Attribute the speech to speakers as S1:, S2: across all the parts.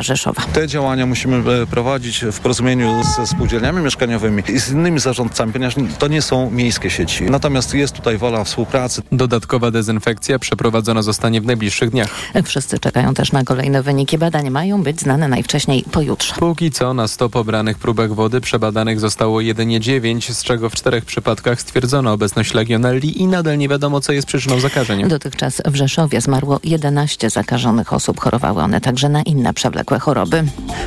S1: Rzeszowa.
S2: Te działania musimy e, prowadzić w porozumieniu ze spółdzielniami mieszkaniowymi i z innymi zarządcami, ponieważ to nie są miejskie sieci. Natomiast jest tutaj wola współpracy.
S3: Dodatkowa dezynfekcja przeprowadzona zostanie w najbliższych dniach.
S1: Wszyscy czekają też na kolejne wyniki badań. Mają być znane najwcześniej pojutrze.
S3: Póki co na 100 pobranych próbach wody przebadanych zostało jedynie 9, z czego w czterech przypadkach stwierdzono obecność legionelli i nadal nie wiadomo, co jest przyczyną zakażeń.
S1: Dotychczas w Rzeszowie zmarło 11 zakażonych osób. Chorowały one także na inne przewlekłe choroby.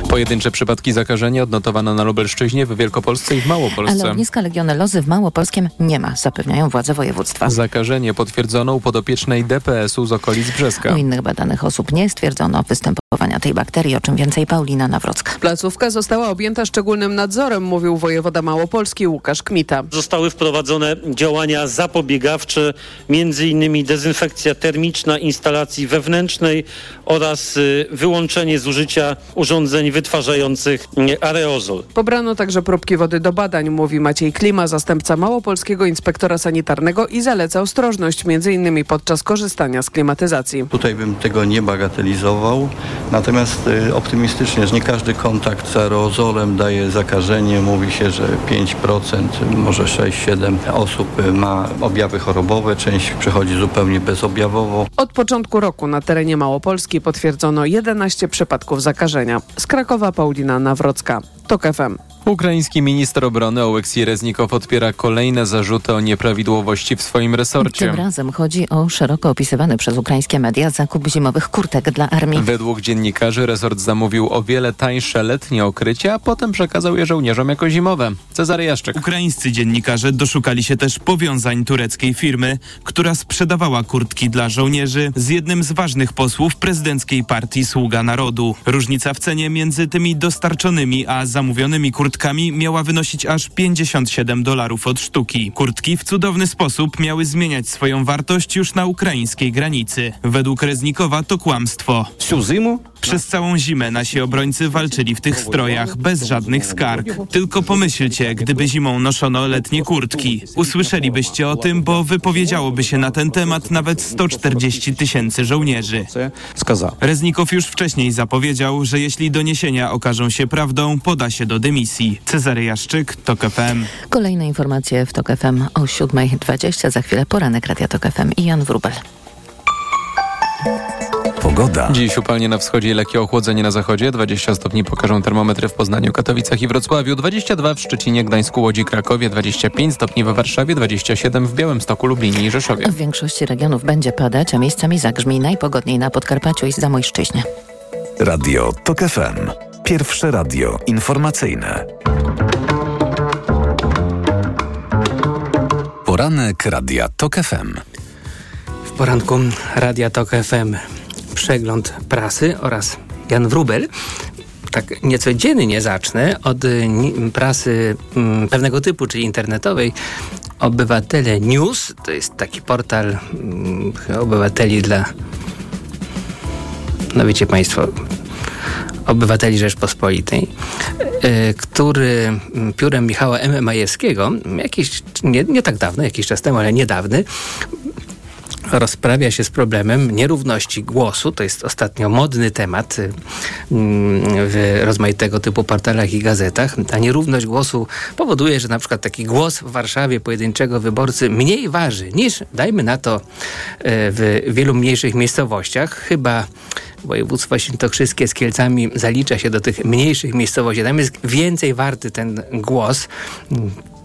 S3: Pojedyncze przypadki zakażenia odnotowano na Lubelszczyźnie, w Wielkopolsce i w Małopolsce.
S1: Ale ogniska legionelozy w Małopolskiem nie ma, zapewniają władze województwa.
S3: Zakażenie potwierdzono u podopiecznej DPS-u z okolic Brzeska.
S1: U innych badanych osób nie stwierdzono występowania tej bakterii, o czym więcej Paulina Nawrocka.
S4: Placówka została objęta szczególnym nadzorem, mówił wojewoda Małopolski Łukasz Kmita.
S5: Zostały wprowadzone działania zapobiegawcze, między innymi dezynfekcja termiczna instalacji wewnętrznej oraz y, wyłączenie z użycia urządzeń wytwarzających y, aerozol.
S4: Pobrano także próbki wody do badań, mówi Maciej Klima, zastępca Małopolskiego Inspektora Sanitarnego i zaleca ostrożność, między innymi podczas korzystania z klimatyzacji.
S6: Tutaj bym tego nie bagatelizował, natomiast y, optymistycznie, że nie każdy kontakt z aerozolem daje zakażenie. Mówi się, że 5%, może 6-7 osób y, ma objawy chorobowe, część przechodzi zupełnie bezobjawowo.
S4: Od początku roku na terenie Małopolski potwierdzono 11 przypadków zakażenia. Z Krakowa Paulina Nawrocka. TOK FM.
S3: Ukraiński minister obrony Oleksij Reznikow odpiera kolejne zarzuty o nieprawidłowości w swoim resorcie.
S1: Tym razem chodzi o szeroko opisywany przez ukraińskie media zakup zimowych kurtek dla armii.
S3: Według dziennikarzy resort zamówił o wiele tańsze letnie okrycie, a potem przekazał je żołnierzom jako zimowe. Cezary Jaszczyk.
S7: Ukraińscy dziennikarze doszukali się też powiązań tureckiej firmy, która sprzedawała kurtki dla żołnierzy z jednym z ważnych posłów prezydenckiej partii Sługa Narodu. Różnica w cenie między tymi dostarczonymi a zamówionymi kurtkami miała wynosić aż 57 dolarów od sztuki. Kurtki w cudowny sposób miały zmieniać swoją wartość już na ukraińskiej granicy. Według Reznikowa to kłamstwo. Przez całą zimę nasi obrońcy walczyli w tych strojach bez żadnych skarg. Tylko pomyślcie, gdyby zimą noszono letnie kurtki. Usłyszelibyście o tym, bo wypowiedziałoby się na ten temat nawet 140 tysięcy żołnierzy. Reznikow już wcześniej zapowiedział, że jeśli doniesienia okażą się prawdą, poda się do dymisji. Cezary Jaszczyk, TOK FM.
S1: Kolejne informacje w TOK FM o 7.20. Za chwilę poranek Radia TOK FM i Jan Wrubel.
S8: Pogoda.
S3: Dziś upalnie na wschodzie i lekkie ochłodzenie na zachodzie. 20 stopni pokażą termometry w Poznaniu, Katowicach i Wrocławiu. 22 w Szczecinie, Gdańsku, Łodzi, Krakowie. 25 stopni w Warszawie. 27 w Białymstoku, Lublinie i Rzeszowie.
S1: W większości regionów będzie padać, a miejscami zagrzmi najpogodniej na Podkarpaciu i Zamojszczyźnie.
S8: Radio TOK FM. Pierwsze radio informacyjne. Poranek Radia TOK FM.
S9: W poranku Radia TOK FM przegląd prasy oraz Jan Wrubel. Tak nieco dziennie zacznę od ni- prasy mm, pewnego typu, czyli internetowej. Obywatele News to jest taki portal mm, obywateli dla, no wiecie Państwo, obywateli Rzeczpospolitej, y, który mm, piórem Michała M. Majewskiego, jakiś, nie, nie tak dawno, jakiś czas temu, ale niedawny, rozprawia się z problemem nierówności głosu. To jest ostatnio modny temat y, mm, w rozmaitego typu portalach i gazetach. Ta nierówność głosu powoduje, że na przykład taki głos w Warszawie pojedynczego wyborcy mniej waży niż, dajmy na to, y, w wielu mniejszych miejscowościach. Chyba województwo świętokrzyskie z Kielcami zalicza się do tych mniejszych miejscowości. Tam jest więcej warty ten głos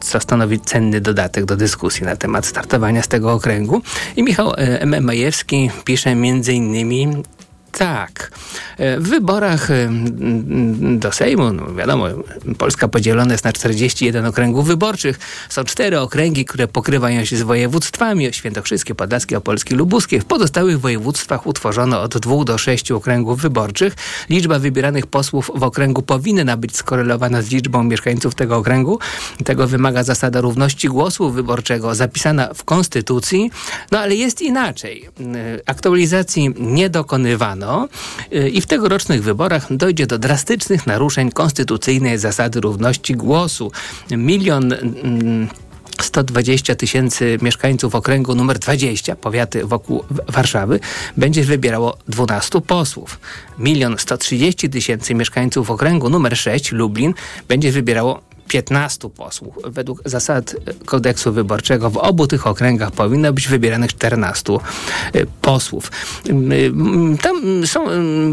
S9: co stanowi cenny dodatek do dyskusji na temat startowania z tego okręgu. I Michał e, M. Majewski pisze między innymi tak. E, W wyborach e, do Sejmu, no wiadomo, Polska podzielona jest na 41 okręgów wyborczych. Są cztery okręgi, które pokrywają się z województwami świętokrzyskie, podlaskie, opolskie, lubuskie. W pozostałych województwach utworzono od dwóch do sześciu okręgów wyborczych. Liczba wybieranych posłów w okręgu powinna być skorelowana z liczbą mieszkańców tego okręgu. Tego wymaga zasada równości głosu wyborczego zapisana w Konstytucji. No ale jest inaczej. Y, Aktualizacji nie dokonywano y, i w tegorocznych wyborach dojdzie do drastycznych naruszeń konstytucyjnej zasady równości głosu. Milion mm, 120 tysięcy mieszkańców okręgu numer 20, powiaty wokół Warszawy, będzie wybierało 12 posłów. Milion 130 tysięcy mieszkańców okręgu numer 6, Lublin, będzie wybierało 15 posłów. Według zasad kodeksu wyborczego w obu tych okręgach powinno być wybieranych 14 y, posłów. Tam są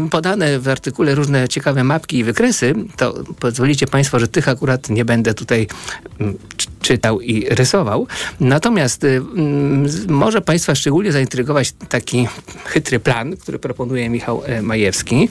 S9: podane w artykule różne ciekawe mapki i wykresy. To pozwolicie Państwo, że tych akurat nie będę tutaj czytał i rysował. Natomiast może Państwa szczególnie zaintrygować taki chytry plan, który proponuje Michał Majewski.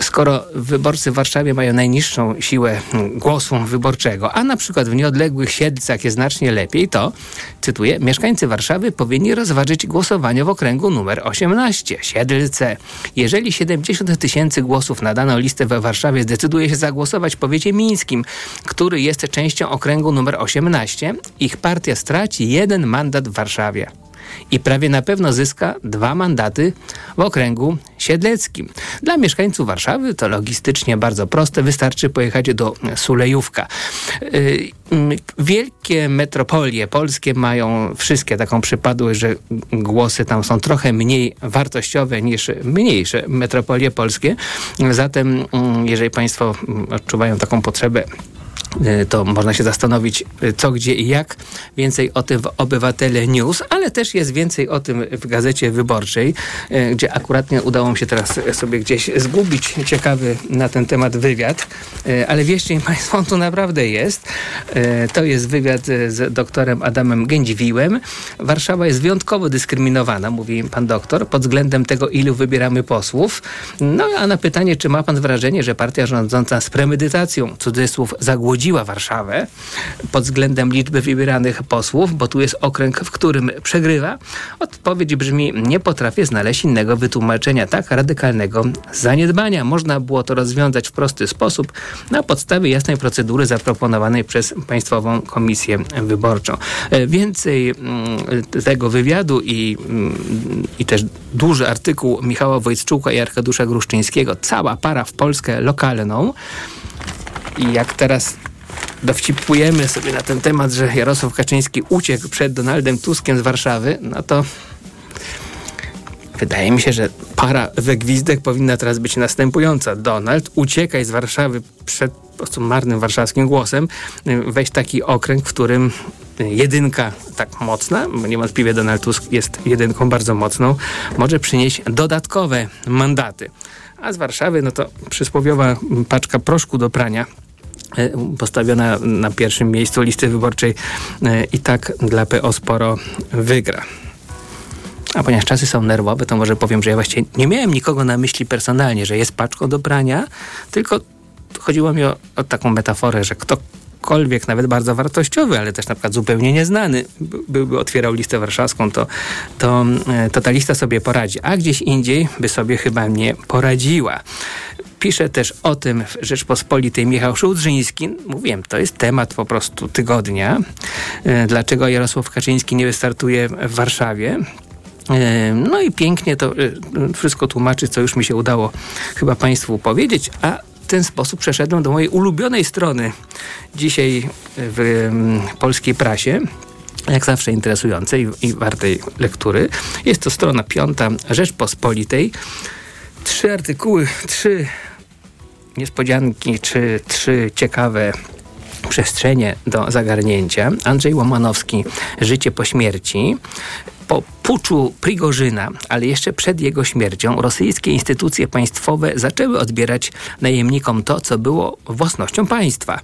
S9: Skoro wyborcy w Warszawie mają najniższą siłę głosu wyborczego, a na przykład w nieodległych Siedlcach jest znacznie lepiej, to, cytuję, mieszkańcy Warszawy powinni rozważyć głosowanie w okręgu numer 18, Siedlce. Jeżeli 70 tysięcy głosów na daną listę we Warszawie zdecyduje się zagłosować w powiecie mińskim, który jest częścią okręgu numer 18, ich partia straci jeden mandat w Warszawie i prawie na pewno zyska dwa mandaty w okręgu siedleckim. Dla mieszkańców Warszawy to logistycznie bardzo proste, wystarczy pojechać do Sulejówka. Y, wielkie metropolie polskie mają wszystkie taką przypadłość, że głosy tam są trochę mniej wartościowe niż mniejsze metropolie polskie. Zatem, jeżeli Państwo odczuwają taką potrzebę to można się zastanowić, e, co, gdzie i jak. Więcej o tym w Obywatele News, ale też jest więcej o tym w Gazecie Wyborczej, e, gdzie akuratnie udało mi się teraz sobie gdzieś zgubić ciekawy na ten temat wywiad. Ale wierzcie mi Państwo, on tu naprawdę jest. To jest wywiad z doktorem Adamem Gędziwiłem. Warszawa jest wyjątkowo dyskryminowana, mówi pan doktor, pod względem tego, ilu wybieramy posłów. No a na pytanie, czy ma pan wrażenie, że partia rządząca z premedytacją, cudzysłów, zagłodziła obchodziła Warszawę pod względem liczby wybieranych posłów, bo tu jest okręg, w którym przegrywa? Odpowiedź brzmi, nie potrafię znaleźć innego wytłumaczenia tak radykalnego zaniedbania. Można było to rozwiązać w prosty sposób na podstawie jasnej procedury zaproponowanej przez Państwową Komisję Wyborczą. E, więcej mm, tego wywiadu i, mm, i też duży artykuł Michała Wojtczuka i Arkadusza Gruszczyńskiego, cała para w Polskę lokalną. I jak teraz dowcipujemy sobie na ten temat, że Jarosław Kaczyński uciekł przed Donaldem Tuskiem z Warszawy, no to wydaje mi się, że para we gwizdek powinna teraz być następująca. Donald, uciekaj z Warszawy przed po prostu marnym warszawskim głosem. Weź taki okręg, w którym jedynka tak mocna, niewątpliwie Donald Tusk jest jedynką bardzo mocną, może przynieść dodatkowe mandaty. A z Warszawy, no to przysłowiowa paczka proszku do prania postawiona na pierwszym miejscu listy wyborczej e, i tak dla PO sporo wygra. A ponieważ czasy są nerwowe, to może powiem, że ja właściwie nie miałem nikogo na myśli personalnie, że jest paczką do prania, tylko chodziło mi o, o taką metaforę, że ktokolwiek, nawet bardzo wartościowy, ale też na przykład zupełnie nieznany, byłby otwierał listę warszawską, to, to, e, to ta lista sobie poradzi. A gdzieś indziej by sobie chyba nie poradziła. Pisze też o tym w Rzeczpospolitej Michał Szułdrzyński. Mówiłem, to jest temat po prostu tygodnia. E, dlaczego Jarosław Kaczyński nie wystartuje w Warszawie? E, no i pięknie to e, wszystko tłumaczy, co już mi się udało chyba Państwu powiedzieć, a w ten sposób przeszedłem do mojej ulubionej strony dzisiaj w polskiej prasie jak zawsze interesującej i wartej lektury. Jest to strona piąta Rzeczpospolitej. Trzy artykuły, trzy niespodzianki czy trzy ciekawe przestrzenie do zagarnięcia. Andrzej Łomanowski, Życie po śmierci. Po puczu Prigorzyna, ale jeszcze przed jego śmiercią, rosyjskie instytucje państwowe zaczęły odbierać najemnikom to, co było własnością państwa.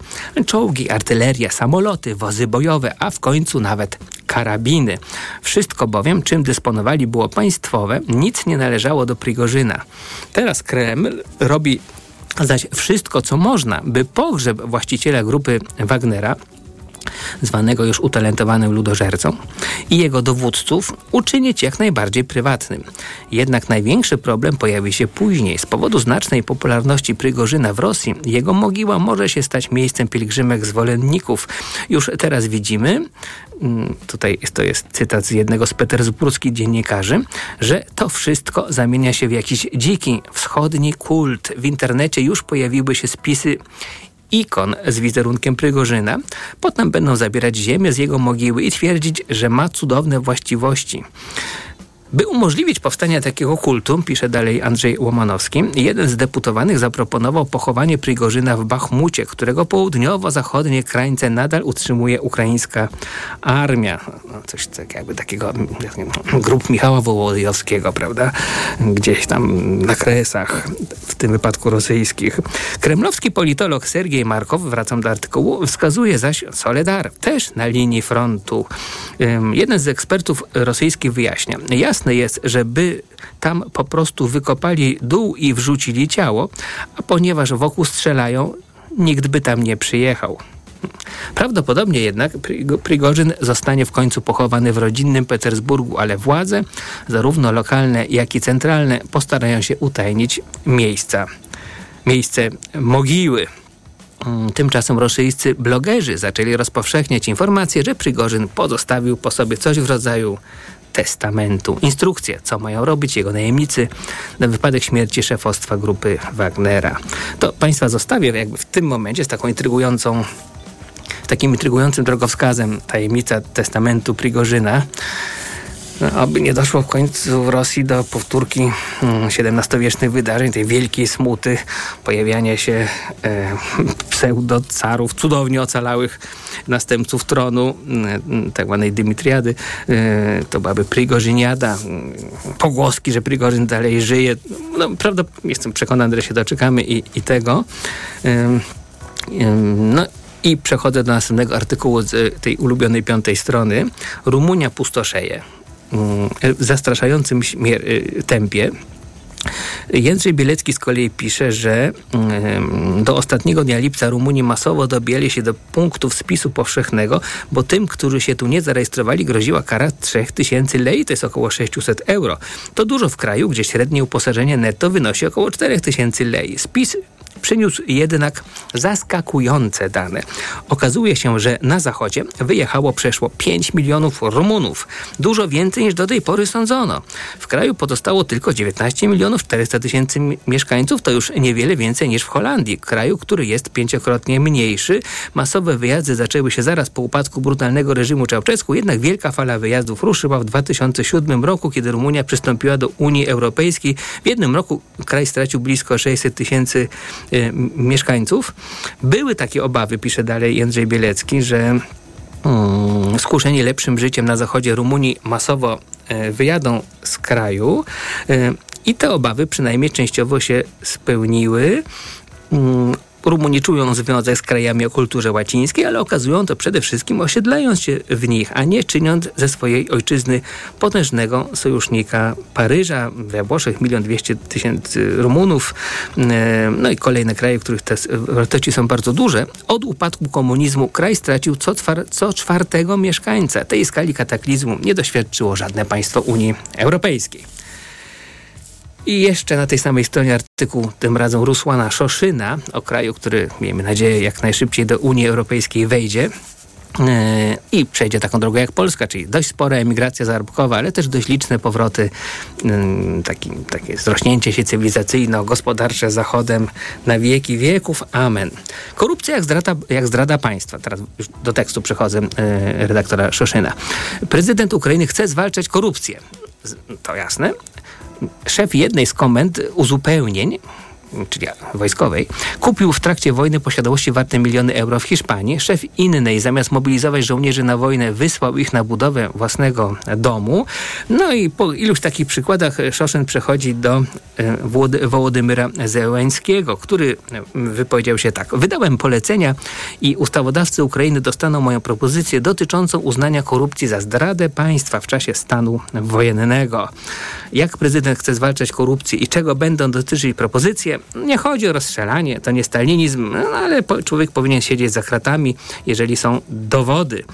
S9: Czołgi, artyleria, samoloty, wozy bojowe, a w końcu nawet karabiny. Wszystko bowiem, czym dysponowali było państwowe, nic nie należało do Prigorzyna. Teraz Kreml robi zaś wszystko, co można, by pogrzeb właściciela grupy Wagnera zwanego już utalentowanym ludożercą, i jego dowódców uczynić jak najbardziej prywatnym. Jednak największy problem pojawi się później. Z powodu znacznej popularności Prygorzyna w Rosji, jego mogiła może się stać miejscem pielgrzymek zwolenników. Już teraz widzimy, mm, tutaj to jest cytat z jednego z petersburskich dziennikarzy, że to wszystko zamienia się w jakiś dziki, wschodni kult. W internecie już pojawiły się spisy ikon z wizerunkiem Prygorzyna. Potem będą zabierać ziemię z jego mogiły i twierdzić, że ma cudowne właściwości. By umożliwić powstanie takiego kultu, pisze dalej Andrzej Łomanowski, jeden z deputowanych zaproponował pochowanie Prigorzyna w Bachmucie, którego południowo-zachodnie krańce nadal utrzymuje ukraińska armia. No, coś tak jakby takiego grup Michała Wołodyjowskiego, prawda? Gdzieś tam na kresach, w tym wypadku rosyjskich. Kremlowski politolog Sergiej Markow, wracam do artykułu, wskazuje zaś Soledar, też na linii frontu. Jeden z ekspertów rosyjskich wyjaśnia, jasne jest, że by tam po prostu wykopali dół i wrzucili ciało, a ponieważ wokół strzelają, nikt by tam nie przyjechał. Prawdopodobnie jednak Prigorzyn zostanie w końcu pochowany w rodzinnym Petersburgu, ale władze, zarówno lokalne, jak i centralne, postarają się utajnić miejsca. Miejsce mogiły. Mm, tymczasem rosyjscy blogerzy zaczęli rozpowszechniać informacje, że Prigorzyn pozostawił po sobie coś w rodzaju testamentu, instrukcje, co mają robić jego najemnicy na wypadek śmierci szefostwa grupy Wagnera. To państwa zostawię jakby w tym momencie z taką intrygującą takim intrygującym drogowskazem tajemnica testamentu Prigorzyna. Aby nie doszło w końcu w Rosji do powtórki XVII-wiecznych wydarzeń, tej wielkiej smuty, pojawiania się e, pseudocarów, cudownie ocalałych następców tronu, e, tak zwanej Dymitriady. E, to byłaby Prigorzyniada. Pogłoski, że Prigorzyn dalej żyje. No, prawda, jestem przekonany, że się doczekamy i, i tego. E, no i przechodzę do następnego artykułu z tej ulubionej piątej strony. Rumunia pustoszeje zastraszającym y, tempie. Jędrzej Bielecki z kolei pisze, że do ostatniego dnia lipca Rumuni masowo dobijali się do punktów spisu powszechnego, bo tym, którzy się tu nie zarejestrowali, groziła kara 3000 lei, to jest około 600 euro. To dużo w kraju, gdzie średnie uposażenie netto wynosi około 4000 lei. Spis przyniósł jednak zaskakujące dane. Okazuje się, że na zachodzie wyjechało przeszło 5 milionów Rumunów. Dużo więcej niż do tej pory sądzono. W kraju pozostało tylko 19 milionów 400 tysięcy mieszkańców. To już niewiele więcej niż w Holandii, kraju, który jest pięciokrotnie mniejszy. Masowe wyjazdy zaczęły się zaraz po upadku brutalnego reżimu Czałczesku, jednak wielka fala wyjazdów ruszyła w 2007 roku, kiedy Rumunia przystąpiła do Unii Europejskiej. W jednym roku kraj stracił blisko 600 tysięcy mieszkańców. Były takie obawy, pisze dalej Jędrzej Bielecki, że mm, skuszeni lepszym życiem na zachodzie Rumunii masowo y, wyjadą z kraju y, i te obawy przynajmniej częściowo się spełniły. Mm, Rumuni czują związek z krajami o kulturze łacińskiej, ale okazują to przede wszystkim osiedlając się w nich, a nie czyniąc ze swojej ojczyzny potężnego sojusznika Paryża. We Włoszech milion dwieście tysięcy Rumunów, e, no i kolejne kraje, których te wartości są bardzo duże. Od upadku komunizmu kraj stracił co, co czwartego mieszkańca. Tej skali kataklizmu nie doświadczyło żadne państwo Unii Europejskiej. I jeszcze na tej samej stronie artykuł, tym razem Rusłana Szoszyna, o kraju, który, miejmy nadzieję, jak najszybciej do Unii Europejskiej wejdzie e, i przejdzie taką drogą jak Polska, czyli dość spora emigracja zarobkowa, ale też dość liczne powroty, mm, taki, takie zrośnięcie się cywilizacyjno-gospodarcze Zachodem na wieki wieków. Amen. Korupcja jak zdrada, jak zdrada państwa. Teraz już do tekstu przechodzę e, redaktora Szoszyna. Prezydent Ukrainy chce zwalczać korupcję. To jasne, szef jednej z komend uzupełnień czyli wojskowej, kupił w trakcie wojny posiadłości warte miliony euro w Hiszpanii. Szef innej, zamiast mobilizować żołnierzy na wojnę, wysłał ich na budowę własnego domu. No i po iluś takich przykładach Szoszyn przechodzi do e, Wołodymyra Zełęńskiego, który wypowiedział się tak. Wydałem polecenia i ustawodawcy Ukrainy dostaną moją propozycję dotyczącą uznania korupcji za zdradę państwa w czasie stanu wojennego. Jak prezydent chce zwalczać korupcję i czego będą dotyczyć propozycje, nie chodzi o rozstrzelanie, to nie stalinizm, no, ale człowiek powinien siedzieć za kratami, jeżeli są dowody.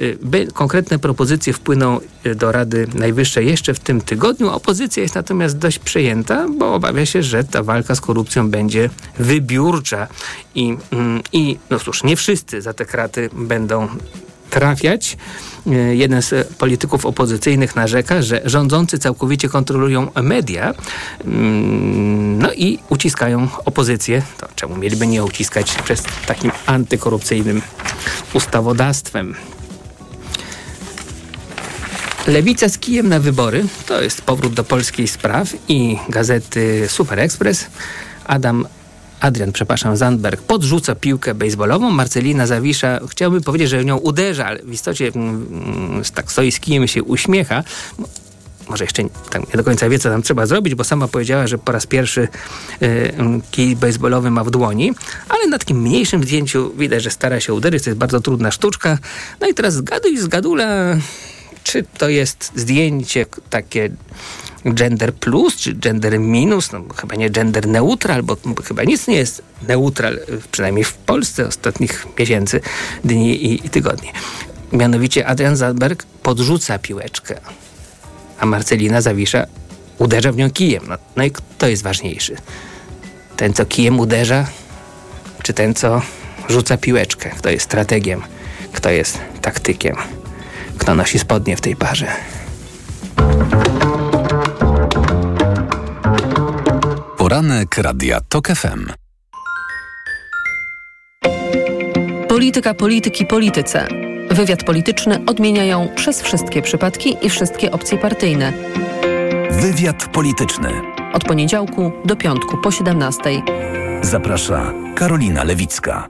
S9: Y, by konkretne propozycje wpłyną y, do Rady Najwyższej jeszcze w tym tygodniu. Opozycja jest natomiast dość przejęta, bo obawia się, że ta walka z korupcją będzie wybiórcza i, mm, i no cóż, nie wszyscy za te kraty będą trafiać. E, jeden z polityków opozycyjnych narzeka, że rządzący całkowicie kontrolują media mm, no i uciskają opozycję. To czemu mieliby nie uciskać przez takim antykorupcyjnym ustawodawstwem? Lewica z kijem na wybory to jest powrót do polskiej spraw i gazety Super Express. Adam Adrian, przepraszam, Zandberg podrzuca piłkę baseballową. Marcelina Zawisza, chciałbym powiedzieć, że nią uderza, ale w istocie mm, mm, tak stoi z się uśmiecha. Może jeszcze nie do końca wie, co tam trzeba zrobić, bo sama powiedziała, że po raz pierwszy y, kij baseballowy ma w dłoni, ale na takim mniejszym zdjęciu widać, że stara się uderzyć. To jest bardzo trudna sztuczka. No i teraz zgaduj z gadula, czy to jest zdjęcie takie gender plus, czy gender minus, no chyba nie gender neutral, bo chyba nic nie jest neutral, przynajmniej w Polsce ostatnich miesięcy, dni i, i tygodni. Mianowicie Adrian Zalberg podrzuca piłeczkę, a Marcelina Zawisza uderza w nią kijem. No, no i kto jest ważniejszy? Ten, co kijem uderza, czy ten, co rzuca piłeczkę? Kto jest strategiem? Kto jest taktykiem? Kto nosi spodnie w tej parze?
S8: Poranek Radia TOK FM.
S10: Polityka, polityki, polityce. Wywiad polityczny odmieniają przez wszystkie przypadki i wszystkie opcje partyjne.
S8: Wywiad polityczny.
S10: Od poniedziałku do piątku po 17.
S8: Zaprasza Karolina Lewicka.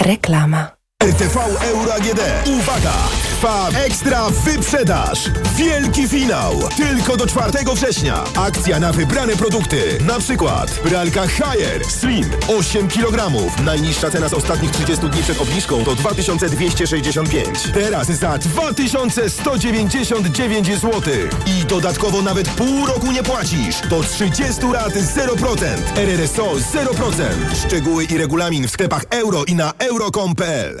S10: Reklama.
S11: RTV Euro AGD. Uwaga! Trwa ekstra wyprzedaż. Wielki finał. Tylko do 4 września. Akcja na wybrane produkty. Na przykład pralka Haier Slim 8 kg. Najniższa cena z ostatnich 30 dni przed obniżką to 2265. Teraz za 2199 zł. I dodatkowo nawet pół roku nie płacisz. Do 30 lat 0%. RRSO 0%. Szczegóły i regulamin w sklepach euro i na euro.com.pl.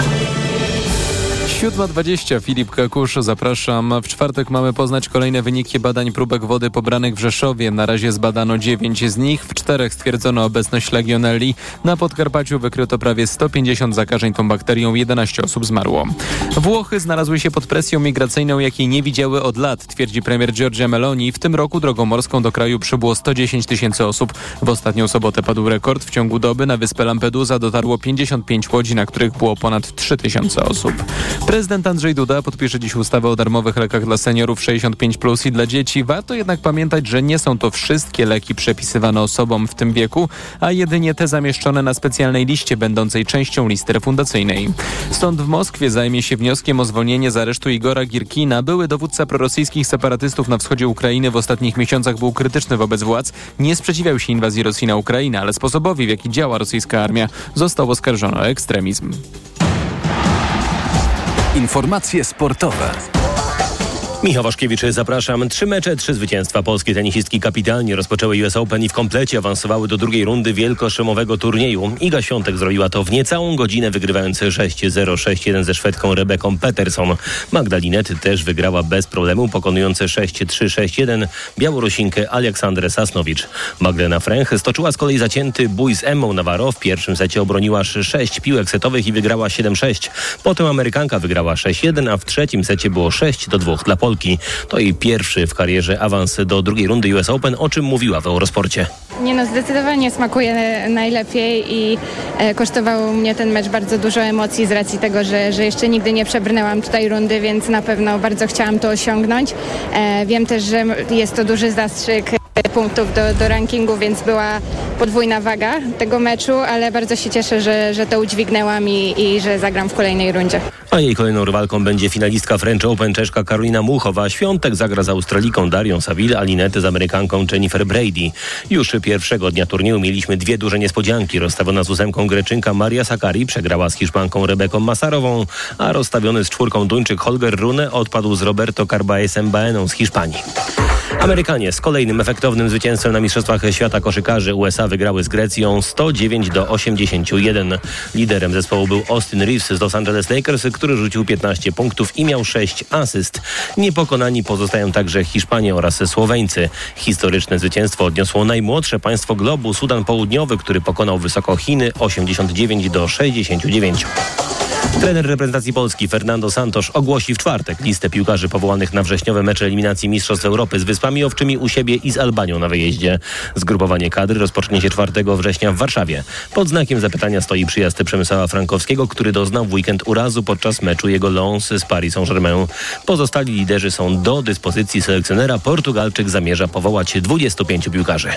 S3: 7.20 Filip Kakusz, zapraszam. W czwartek mamy poznać kolejne wyniki badań próbek wody pobranych w Rzeszowie. Na razie zbadano 9 z nich, w czterech stwierdzono obecność legionelli. Na Podkarpaciu wykryto prawie 150 zakażeń tą bakterią, 11 osób zmarło. Włochy znalazły się pod presją migracyjną, jakiej nie widziały od lat, twierdzi premier Giorgia Meloni. W tym roku drogą morską do kraju przybyło 110 tysięcy osób. W ostatnią sobotę padł rekord. W ciągu doby na wyspę Lampedusa dotarło 55 łodzi, na których było ponad 3 tysiące osób. Prezydent Andrzej Duda podpisze dziś ustawę o darmowych lekach dla seniorów 65 plus i dla dzieci. Warto jednak pamiętać, że nie są to wszystkie leki przepisywane osobom w tym wieku, a jedynie te zamieszczone na specjalnej liście będącej częścią listy refundacyjnej. Sąd w Moskwie zajmie się wnioskiem o zwolnienie z aresztu Igora Girkina. Były dowódca prorosyjskich separatystów na wschodzie Ukrainy w ostatnich miesiącach był krytyczny wobec władz. Nie sprzeciwiał się inwazji Rosji na Ukrainę, ale sposobowi, w jaki działa rosyjska armia, został oskarżony o ekstremizm.
S8: Informacje sportowe.
S12: Michał Waszkiewicz, zapraszam. Trzy mecze, trzy zwycięstwa. Polskie tenisistki kapitalnie rozpoczęły US Open i w komplecie awansowały do drugiej rundy wielkoszymowego turnieju. Iga Świątek zrobiła to w niecałą godzinę, wygrywając 6-0, 6-1 ze Szwedką Rebeką Peterson. Magdalinety też wygrała bez problemu, pokonując 6-3, 6-1 Białorusinkę Aleksandrę Sasnowicz. Magdalena Fręch stoczyła z kolei zacięty bój z Emmą Navarro. W pierwszym secie obroniła aż 6 piłek setowych i wygrała 7-6. Potem Amerykanka wygrała 6-1, a w trzecim secie było 6-2 dla Polski. Polki. To jej pierwszy w karierze awans do drugiej rundy US Open, o czym mówiła w Eurosporcie.
S13: Nie no, zdecydowanie smakuje najlepiej i e, kosztował mnie ten mecz bardzo dużo emocji z racji tego, że, że jeszcze nigdy nie przebrnęłam tutaj rundy, więc na pewno bardzo chciałam to osiągnąć. E, wiem też, że jest to duży zastrzyk punktów do, do rankingu, więc była podwójna waga tego meczu, ale bardzo się cieszę, że, że to udźwignęłam i, i że zagram w kolejnej rundzie.
S12: A jej kolejną rywalką będzie finalistka French Open Czeszka Karolina Muchowa. Świątek zagra z Australiką Darią Saville, a Linety z Amerykanką Jennifer Brady. Już pierwszego dnia turnieju mieliśmy dwie duże niespodzianki. Rozstawiona z ósemką Greczynka Maria Sakari przegrała z Hiszpanką Rebeką Masarową, a rozstawiony z czwórką Duńczyk Holger Rune odpadł z Roberto Carbaesem Baeną z Hiszpanii. Amerykanie z kolejnym efektownym zwycięstwem na Mistrzostwach Świata Koszykarzy USA wygrały z Grecją 109 do 81. Liderem zespołu był Austin Reeves z Los Angeles Lakers, który rzucił 15 punktów i miał 6 asyst. Niepokonani pozostają także Hiszpanie oraz Słoweńcy. Historyczne zwycięstwo odniosło najmłodsze państwo globu Sudan Południowy, który pokonał wysoko Chiny 89 do 69. Trener reprezentacji Polski Fernando Santos ogłosi w czwartek listę piłkarzy powołanych na wrześniowe mecze eliminacji Mistrzostw Europy z Wyspami Owczymi u siebie i z Albanią na wyjeździe. Zgrupowanie kadry rozpocznie się 4 września w Warszawie. Pod znakiem zapytania stoi przyjazd Przemysława Frankowskiego, który doznał w weekend urazu podczas meczu jego Lons z Paris Saint-Germain. Pozostali liderzy są do dyspozycji selekcjonera. Portugalczyk zamierza powołać 25 piłkarzy.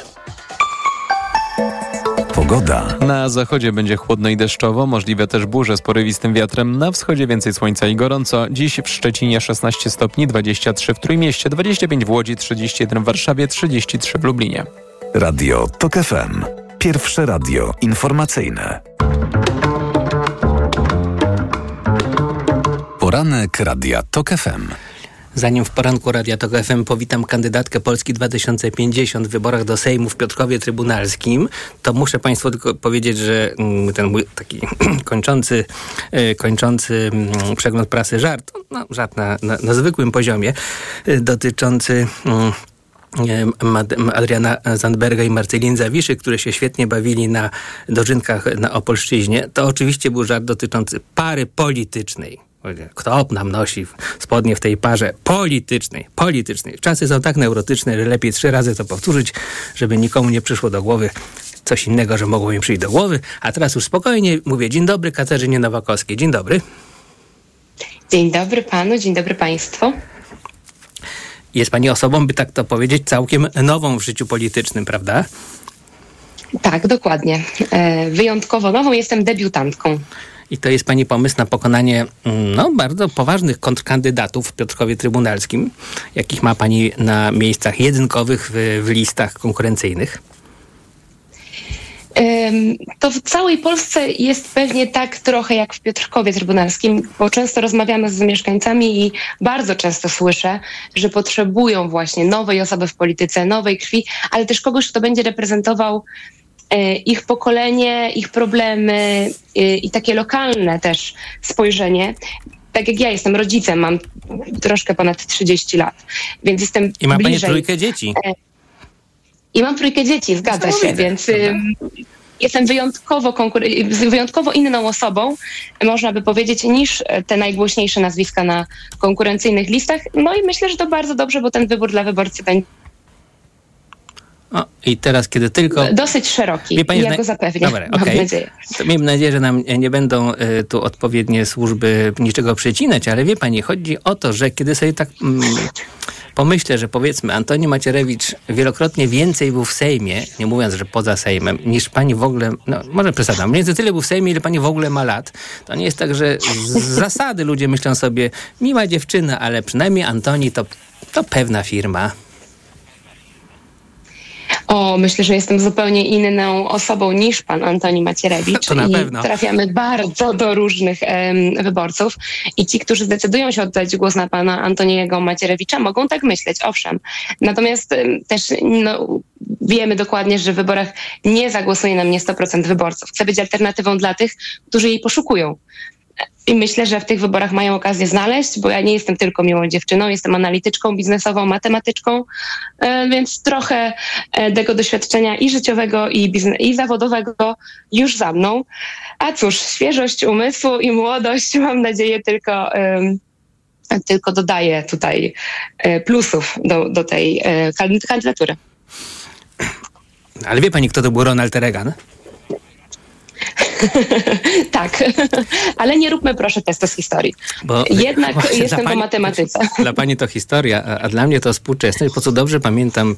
S8: Pogoda.
S3: Na zachodzie będzie chłodno i deszczowo, możliwe też burze z porywistym wiatrem. Na wschodzie więcej słońca i gorąco. Dziś w Szczecinie 16 stopni, 23 w Trójmieście, 25 w Łodzi, 31 w Warszawie, 33 w Lublinie.
S8: Radio TOK FM. Pierwsze radio informacyjne. Poranek Radia TOK FM.
S9: Zanim w poranku Radia Tok FM powitam kandydatkę Polski 2050 w wyborach do Sejmu w Piotrkowie Trybunalskim, to muszę Państwu tylko powiedzieć, że mm, ten mój taki kończący, e, kończący mm, przegląd prasy żart, no, żart na, na, na zwykłym poziomie, e, dotyczący mm, Adriana Zandberga i Marcelin Zawiszy, które się świetnie bawili na dożynkach na Opolszczyźnie, to oczywiście był żart dotyczący pary politycznej. Kto nam nosi spodnie w tej parze politycznej? Politycznej. Czasy są tak neurotyczne, że lepiej trzy razy to powtórzyć, żeby nikomu nie przyszło do głowy coś innego, że mogło mi przyjść do głowy. A teraz już spokojnie mówię dzień dobry Katarzynie Nowakowskiej. Dzień dobry.
S14: Dzień dobry panu, dzień dobry państwu.
S9: Jest pani osobą, by tak to powiedzieć, całkiem nową w życiu politycznym, prawda?
S14: Tak, dokładnie. E, wyjątkowo nową, jestem debiutantką.
S9: I to jest Pani pomysł na pokonanie no, bardzo poważnych kontrkandydatów w Piotrkowie Trybunalskim, jakich ma Pani na miejscach jedynkowych w, w listach konkurencyjnych?
S14: To w całej Polsce jest pewnie tak trochę jak w Piotrkowie Trybunalskim, bo często rozmawiamy z mieszkańcami i bardzo często słyszę, że potrzebują właśnie nowej osoby w polityce, nowej krwi, ale też kogoś, kto będzie reprezentował ich pokolenie, ich problemy e, i takie lokalne też spojrzenie. Tak jak ja jestem rodzicem, mam troszkę ponad 30 lat, więc jestem
S9: I ma
S14: bliżej.
S9: pani trójkę dzieci.
S14: E, I mam trójkę dzieci, zgadza się, więc jestem wyjątkowo, wyjątkowo inną osobą, można by powiedzieć, niż te najgłośniejsze nazwiska na konkurencyjnych listach. No i myślę, że to bardzo dobrze, bo ten wybór dla wyborcy będzie
S9: o, I teraz, kiedy tylko...
S14: Dosyć szeroki, Wie pani, ja go zapewnię, Dobra, mam okay. nadzieję.
S9: To miejmy nadzieję, że nam nie będą y, tu odpowiednie służby niczego przecinać, ale wie pani, chodzi o to, że kiedy sobie tak mm, pomyślę, że powiedzmy Antoni Macierewicz wielokrotnie więcej był w Sejmie, nie mówiąc, że poza Sejmem, niż pani w ogóle, no może przesadzam, mniej więcej tyle był w Sejmie, ile pani w ogóle ma lat. To nie jest tak, że z zasady ludzie myślą sobie, miła dziewczyna, ale przynajmniej Antoni to, to pewna firma.
S14: O, myślę, że jestem zupełnie inną osobą niż pan Antoni Macierewicz.
S9: To na
S14: I
S9: pewno.
S14: trafiamy bardzo do różnych um, wyborców. I ci, którzy zdecydują się oddać głos na pana Antoniego Macierewicza, mogą tak myśleć, owszem. Natomiast um, też no, wiemy dokładnie, że w wyborach nie zagłosuje na mnie 100% wyborców. Chcę być alternatywą dla tych, którzy jej poszukują. I myślę, że w tych wyborach mają okazję znaleźć, bo ja nie jestem tylko miłą dziewczyną, jestem analityczką biznesową, matematyczką, e, więc trochę e, tego doświadczenia i życiowego, i, biznes- i zawodowego już za mną. A cóż, świeżość umysłu i młodość mam nadzieję tylko, tylko dodaje tutaj e, plusów do, do tej kandydatury.
S9: Ale wie pani, kto to był Ronald Reagan?
S14: tak, ale nie róbmy proszę testu z historii. Bo Jednak jestem pani, po matematyce.
S9: Dla pani to historia, a, dla mnie to współczesność, po co dobrze pamiętam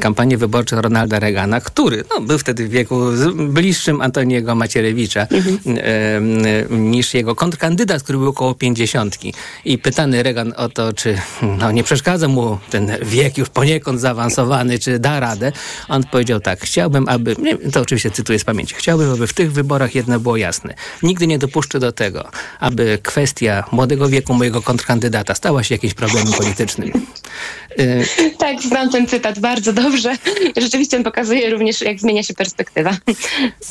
S9: kampanię wyborczą Ronalda Reagana, który no, był wtedy w wieku bliższym Antoniego Macierewicza mhm. niż jego kontrkandydat, który był około pięćdziesiątki. I pytany Reagan o to, czy no, nie przeszkadza mu ten wiek już poniekąd zaawansowany, czy da radę, on powiedział tak, chciałbym, aby, nie, to oczywiście cytuję z pamięci, chciałbym, aby w tych wyborach jedno było jasne. Nigdy nie dopuszczę do tego, aby kwestia młodego wieku mojego kontrkandydata stała się jakimś problemem politycznym.
S14: Y, tak, znam ten cytat bardzo dobrze. Rzeczywiście on pokazuje również, jak zmienia się perspektywa.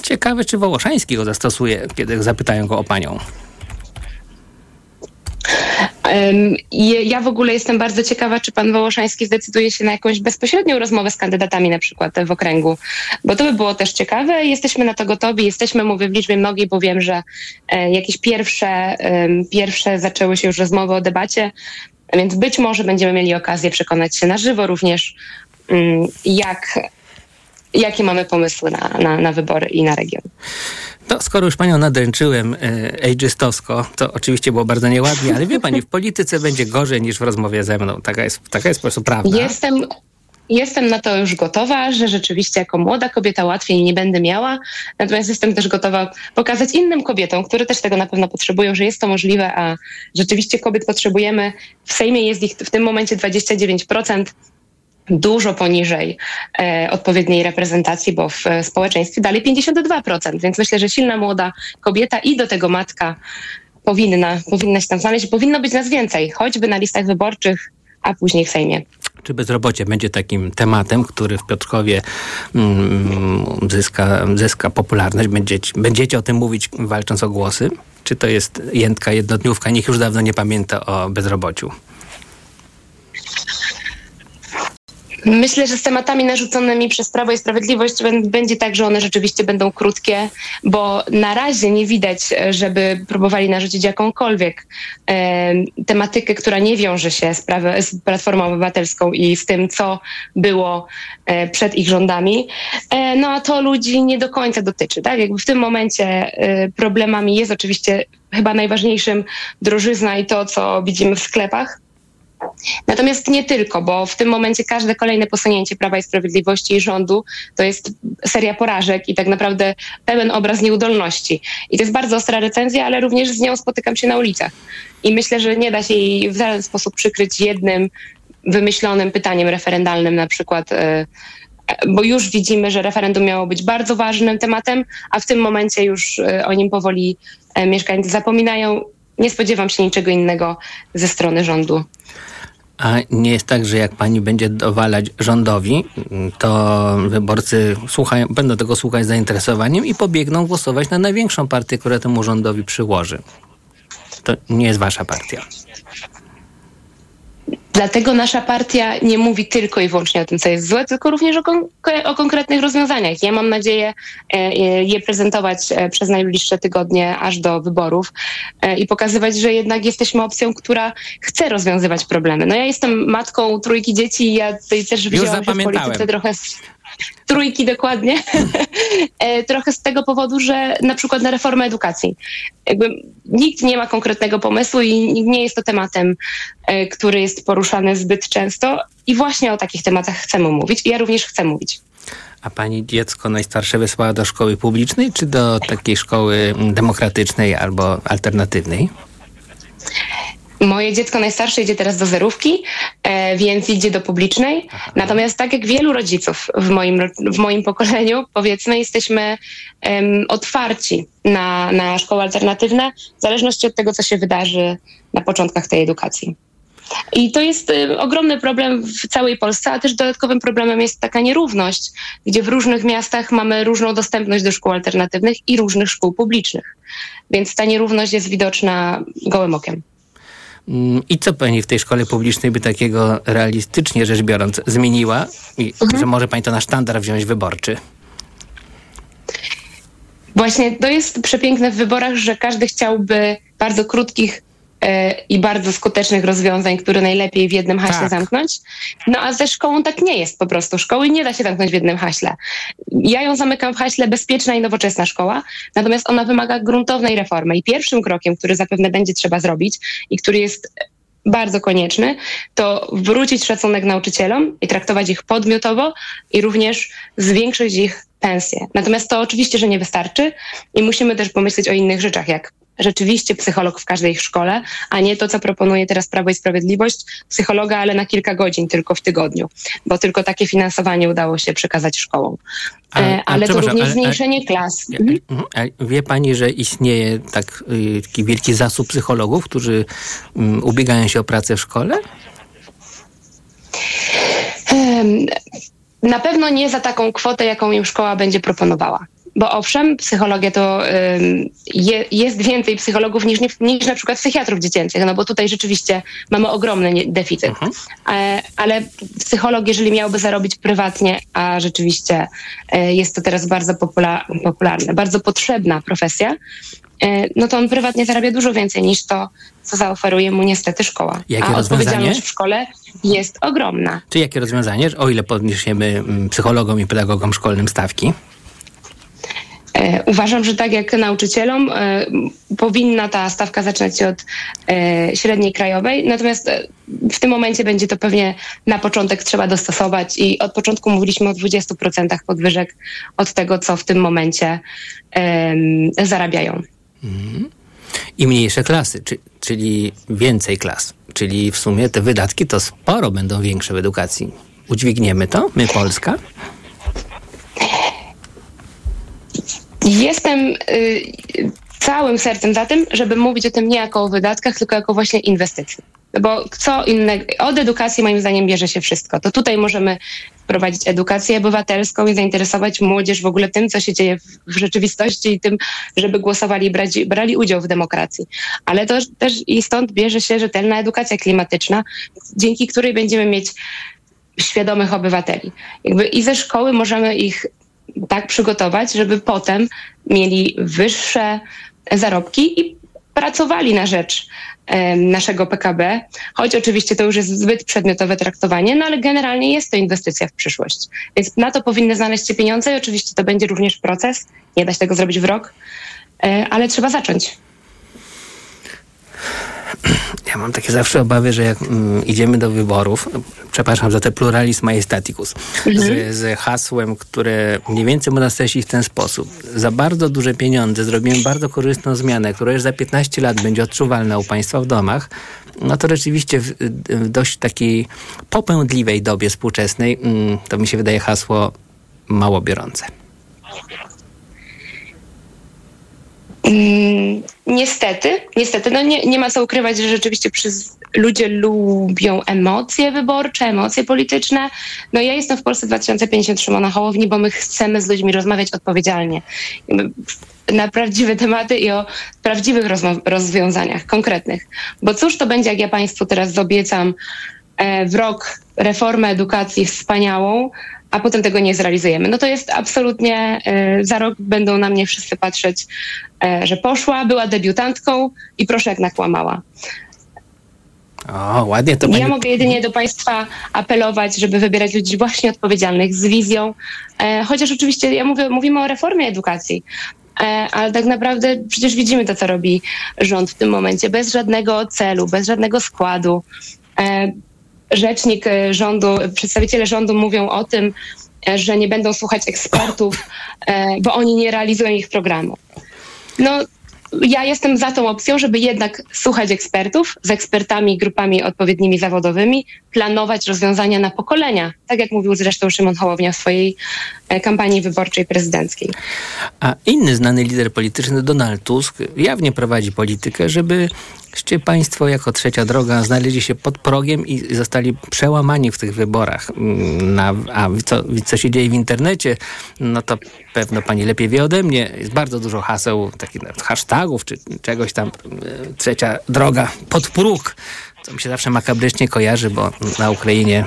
S9: Ciekawe, czy Wołoszański go zastosuje, kiedy zapytają go o panią.
S14: Ja w ogóle jestem bardzo ciekawa, czy pan Wołoszański zdecyduje się na jakąś bezpośrednią rozmowę z kandydatami na przykład w okręgu, bo to by było też ciekawe. Jesteśmy na to gotowi, jesteśmy, mówię, w liczbie mnogiej, bo wiem, że e, jakieś pierwsze, pierwsze zaczęły się już rozmowy o debacie, więc być może będziemy mieli okazję przekonać się na żywo również, mm, jak, jakie mamy pomysły na, na, na wybory i na region.
S9: To skoro już panią nadręczyłem e, ageistowsko, to oczywiście było bardzo nieładnie, ale wie pani, w polityce będzie gorzej niż w rozmowie ze mną. Taka jest, taka jest po prostu prawda.
S14: Jestem, jestem na to już gotowa, że rzeczywiście jako młoda kobieta łatwiej nie będę miała. Natomiast jestem też gotowa pokazać innym kobietom, które też tego na pewno potrzebują, że jest to możliwe, a rzeczywiście kobiet potrzebujemy. W Sejmie jest ich w tym momencie 29% dużo poniżej e, odpowiedniej reprezentacji, bo w społeczeństwie dalej 52%, więc myślę, że silna młoda kobieta i do tego matka powinna, powinna się tam znaleźć. Powinno być nas więcej, choćby na listach wyborczych, a później w Sejmie.
S9: Czy bezrobocie będzie takim tematem, który w Piotrkowie mm, zyska, zyska popularność? Będziecie, będziecie o tym mówić, walcząc o głosy? Czy to jest jętka jednodniówka? Niech już dawno nie pamięta o bezrobociu.
S14: Myślę, że z tematami narzuconymi przez Prawo i Sprawiedliwość będzie tak, że one rzeczywiście będą krótkie, bo na razie nie widać, żeby próbowali narzucić jakąkolwiek e, tematykę, która nie wiąże się z, prawe, z Platformą Obywatelską i z tym, co było e, przed ich rządami. E, no a to ludzi nie do końca dotyczy. Tak? Jakby w tym momencie e, problemami jest oczywiście chyba najważniejszym drożyzna i to, co widzimy w sklepach Natomiast nie tylko, bo w tym momencie każde kolejne posunięcie Prawa i Sprawiedliwości i rządu to jest seria porażek i tak naprawdę pełen obraz nieudolności. I to jest bardzo ostra recenzja, ale również z nią spotykam się na ulicach. I myślę, że nie da się jej w żaden sposób przykryć jednym wymyślonym pytaniem referendalnym na przykład e, bo już widzimy, że referendum miało być bardzo ważnym tematem, a w tym momencie już e, o nim powoli e, mieszkańcy zapominają. Nie spodziewam się niczego innego ze strony rządu.
S9: A nie jest tak, że jak pani będzie dowalać rządowi, to wyborcy słuchają, będą tego słuchać z zainteresowaniem i pobiegną głosować na największą partię, która temu rządowi przyłoży. To nie jest wasza partia.
S14: Dlatego nasza partia nie mówi tylko i wyłącznie o tym, co jest złe, tylko również o, kon o konkretnych rozwiązaniach. Ja mam nadzieję e, e, je prezentować e, przez najbliższe tygodnie aż do wyborów i pokazywać, że jednak jesteśmy opcją, która chce rozwiązywać problemy. No ja jestem matką trójki dzieci i ja tutaj też wzięłam się w polityce trochę trójki dokładnie, e, trochę z tego powodu, że na przykład na reformę edukacji. Jakby nikt nie ma konkretnego pomysłu i nie jest to tematem, e, który jest poruszany zbyt często i właśnie o takich tematach chcemy mówić i ja również chcę mówić.
S9: A pani dziecko najstarsze wysłała do szkoły publicznej, czy do takiej szkoły demokratycznej albo alternatywnej?
S14: Moje dziecko najstarsze idzie teraz do zerówki, e, więc idzie do publicznej. Natomiast tak jak wielu rodziców w moim, w moim pokoleniu, powiedzmy, jesteśmy um, otwarci na, na szkoły alternatywne, w zależności od tego, co się wydarzy na początkach tej edukacji. I to jest y, ogromny problem w całej Polsce, a też dodatkowym problemem jest taka nierówność, gdzie w różnych miastach mamy różną dostępność do szkół alternatywnych i różnych szkół publicznych. Więc ta nierówność jest widoczna gołym okiem.
S9: Mm, I co pani w tej szkole publicznej by takiego realistycznie rzecz biorąc zmieniła? I mhm. że może pani to na sztandar wziąć wyborczy?
S14: Właśnie to jest przepiękne w wyborach, że każdy chciałby bardzo krótkich i bardzo skutecznych rozwiązań, które najlepiej w jednym haśle
S9: Tak.
S14: zamknąć. No a ze szkołą tak nie jest po prostu. Szkoły nie da się zamknąć w jednym haśle. Ja ją zamykam w haśle bezpieczna i nowoczesna szkoła, natomiast ona wymaga gruntownej reformy. I pierwszym krokiem, który zapewne będzie trzeba zrobić i który jest bardzo konieczny, to wrócić szacunek nauczycielom i traktować ich podmiotowo i również zwiększyć ich pensje. Natomiast to oczywiście, że nie wystarczy i musimy też pomyśleć o innych rzeczach, jak rzeczywiście psycholog w każdej szkole, a nie to, co proponuje teraz Prawo i Sprawiedliwość, psychologa, ale na kilka godzin tylko w tygodniu, bo tylko takie finansowanie udało się przekazać szkołom.
S9: Ale-
S14: E,
S9: ale
S14: ale to również
S9: ale- ale-
S14: zmniejszenie klas. Mhm.
S9: Mhm. A wie pani, że istnieje tak, y, taki wielki zasób psychologów, którzy mm, ubiegają się o pracę w szkole?
S14: Na pewno nie za taką kwotę, jaką im szkoła będzie proponowała. Bo owszem, psychologia to je, jest więcej psychologów niż, niż na przykład psychiatrów dziecięcych, no bo tutaj rzeczywiście mamy ogromny deficyt. E, ale psycholog, jeżeli miałby zarobić prywatnie, a rzeczywiście e, jest to teraz bardzo popula- popularne, bardzo potrzebna profesja, e, no to on prywatnie zarabia dużo więcej niż to, co zaoferuje mu niestety szkoła.
S9: Jakie
S14: a odpowiedzialność w szkole jest ogromna.
S9: Czy jakie rozwiązanie, o ile podniesiemy mm, psychologom i pedagogom szkolnym stawki?
S14: E, Uważam, że tak jak nauczycielom, e, powinna ta stawka zaczynać się od e, średniej krajowej, natomiast w tym momencie będzie to pewnie na początek trzeba dostosować i od początku mówiliśmy o 20% podwyżek od tego, co w tym momencie zarabiają.
S9: I mniejsze klasy, czy, czyli więcej klas. Czyli w sumie te wydatki to sporo będą większe w edukacji. Udźwigniemy to, my Polska?
S14: Jestem y, całym sercem za tym, żeby mówić o tym nie jako o wydatkach, tylko jako właśnie inwestycji. Bo co innego, od edukacji moim zdaniem bierze się wszystko. To tutaj możemy wprowadzić edukację obywatelską i zainteresować młodzież w ogóle tym, co się dzieje w, rzeczywistości i tym, żeby głosowali brali, brali udział w demokracji. Ale to też i stąd bierze się rzetelna edukacja klimatyczna, dzięki której będziemy mieć świadomych obywateli. Jakby i ze szkoły możemy ich tak przygotować, żeby potem mieli wyższe zarobki i pracowali na rzecz naszego PKB, choć oczywiście to już jest zbyt przedmiotowe traktowanie, no ale generalnie jest to inwestycja w przyszłość. Więc na to powinny znaleźć się pieniądze i oczywiście to będzie również proces, nie da się tego zrobić w rok, e, ale trzeba zacząć.
S9: Ja mam takie zawsze obawy, że jak mm, idziemy do wyborów, przepraszam za te pluralizm majestaticus, z, z hasłem, które mniej więcej można streścić w ten sposób. Za bardzo duże pieniądze zrobimy bardzo korzystną zmianę, która już za 15 lat będzie odczuwalna u Państwa w domach, no to rzeczywiście w, w dość takiej popędliwej dobie współczesnej, mm, to mi się wydaje hasło mało biorące.
S14: Mm, niestety, niestety, no nie, nie ma co ukrywać, że rzeczywiście przez, ludzie lubią emocje wyborcze, emocje polityczne. No ja jestem w Polsce 2053 na Hołowni, bo my chcemy z ludźmi rozmawiać odpowiedzialnie. Na prawdziwe tematy i o prawdziwych rozwiązaniach, konkretnych. Bo cóż to będzie, jak ja Państwu teraz obiecam e, w rok reformę edukacji wspaniałą, a potem tego nie zrealizujemy. No to jest absolutnie, e, za rok będą na mnie wszyscy patrzeć, e, że poszła, była debiutantką i proszę jak nakłamała.
S9: O, ładnie to
S14: Ja
S9: pani...
S14: mogę jedynie do Państwa apelować, żeby wybierać ludzi właśnie odpowiedzialnych, z wizją, e, chociaż oczywiście ja mówię, mówimy o reformie edukacji, e, ale tak naprawdę przecież widzimy to, co robi rząd w tym momencie, bez żadnego celu, bez żadnego składu. Rzecznik e, rządu, przedstawiciele rządu mówią o tym, e, że nie będą słuchać ekspertów, e, bo oni nie realizują ich programu. No, ja jestem za tą opcją, żeby jednak słuchać ekspertów, z ekspertami, grupami odpowiednimi zawodowymi, planować rozwiązania na pokolenia, tak jak mówił zresztą Szymon Hołownia w swojej kampanii wyborczej prezydenckiej.
S9: A inny znany lider polityczny, Donald Tusk, jawnie prowadzi politykę, żebyście państwo jako trzecia droga znaleźli się pod progiem i zostali przełamani w tych wyborach. Mm, Na, a co, co się dzieje w internecie, no to pewno pani lepiej wie ode mnie. Jest bardzo dużo haseł, takich hashtagów czy czegoś tam. e, Trzecia droga pod próg. Co mi się zawsze makabrycznie kojarzy, bo na Ukrainie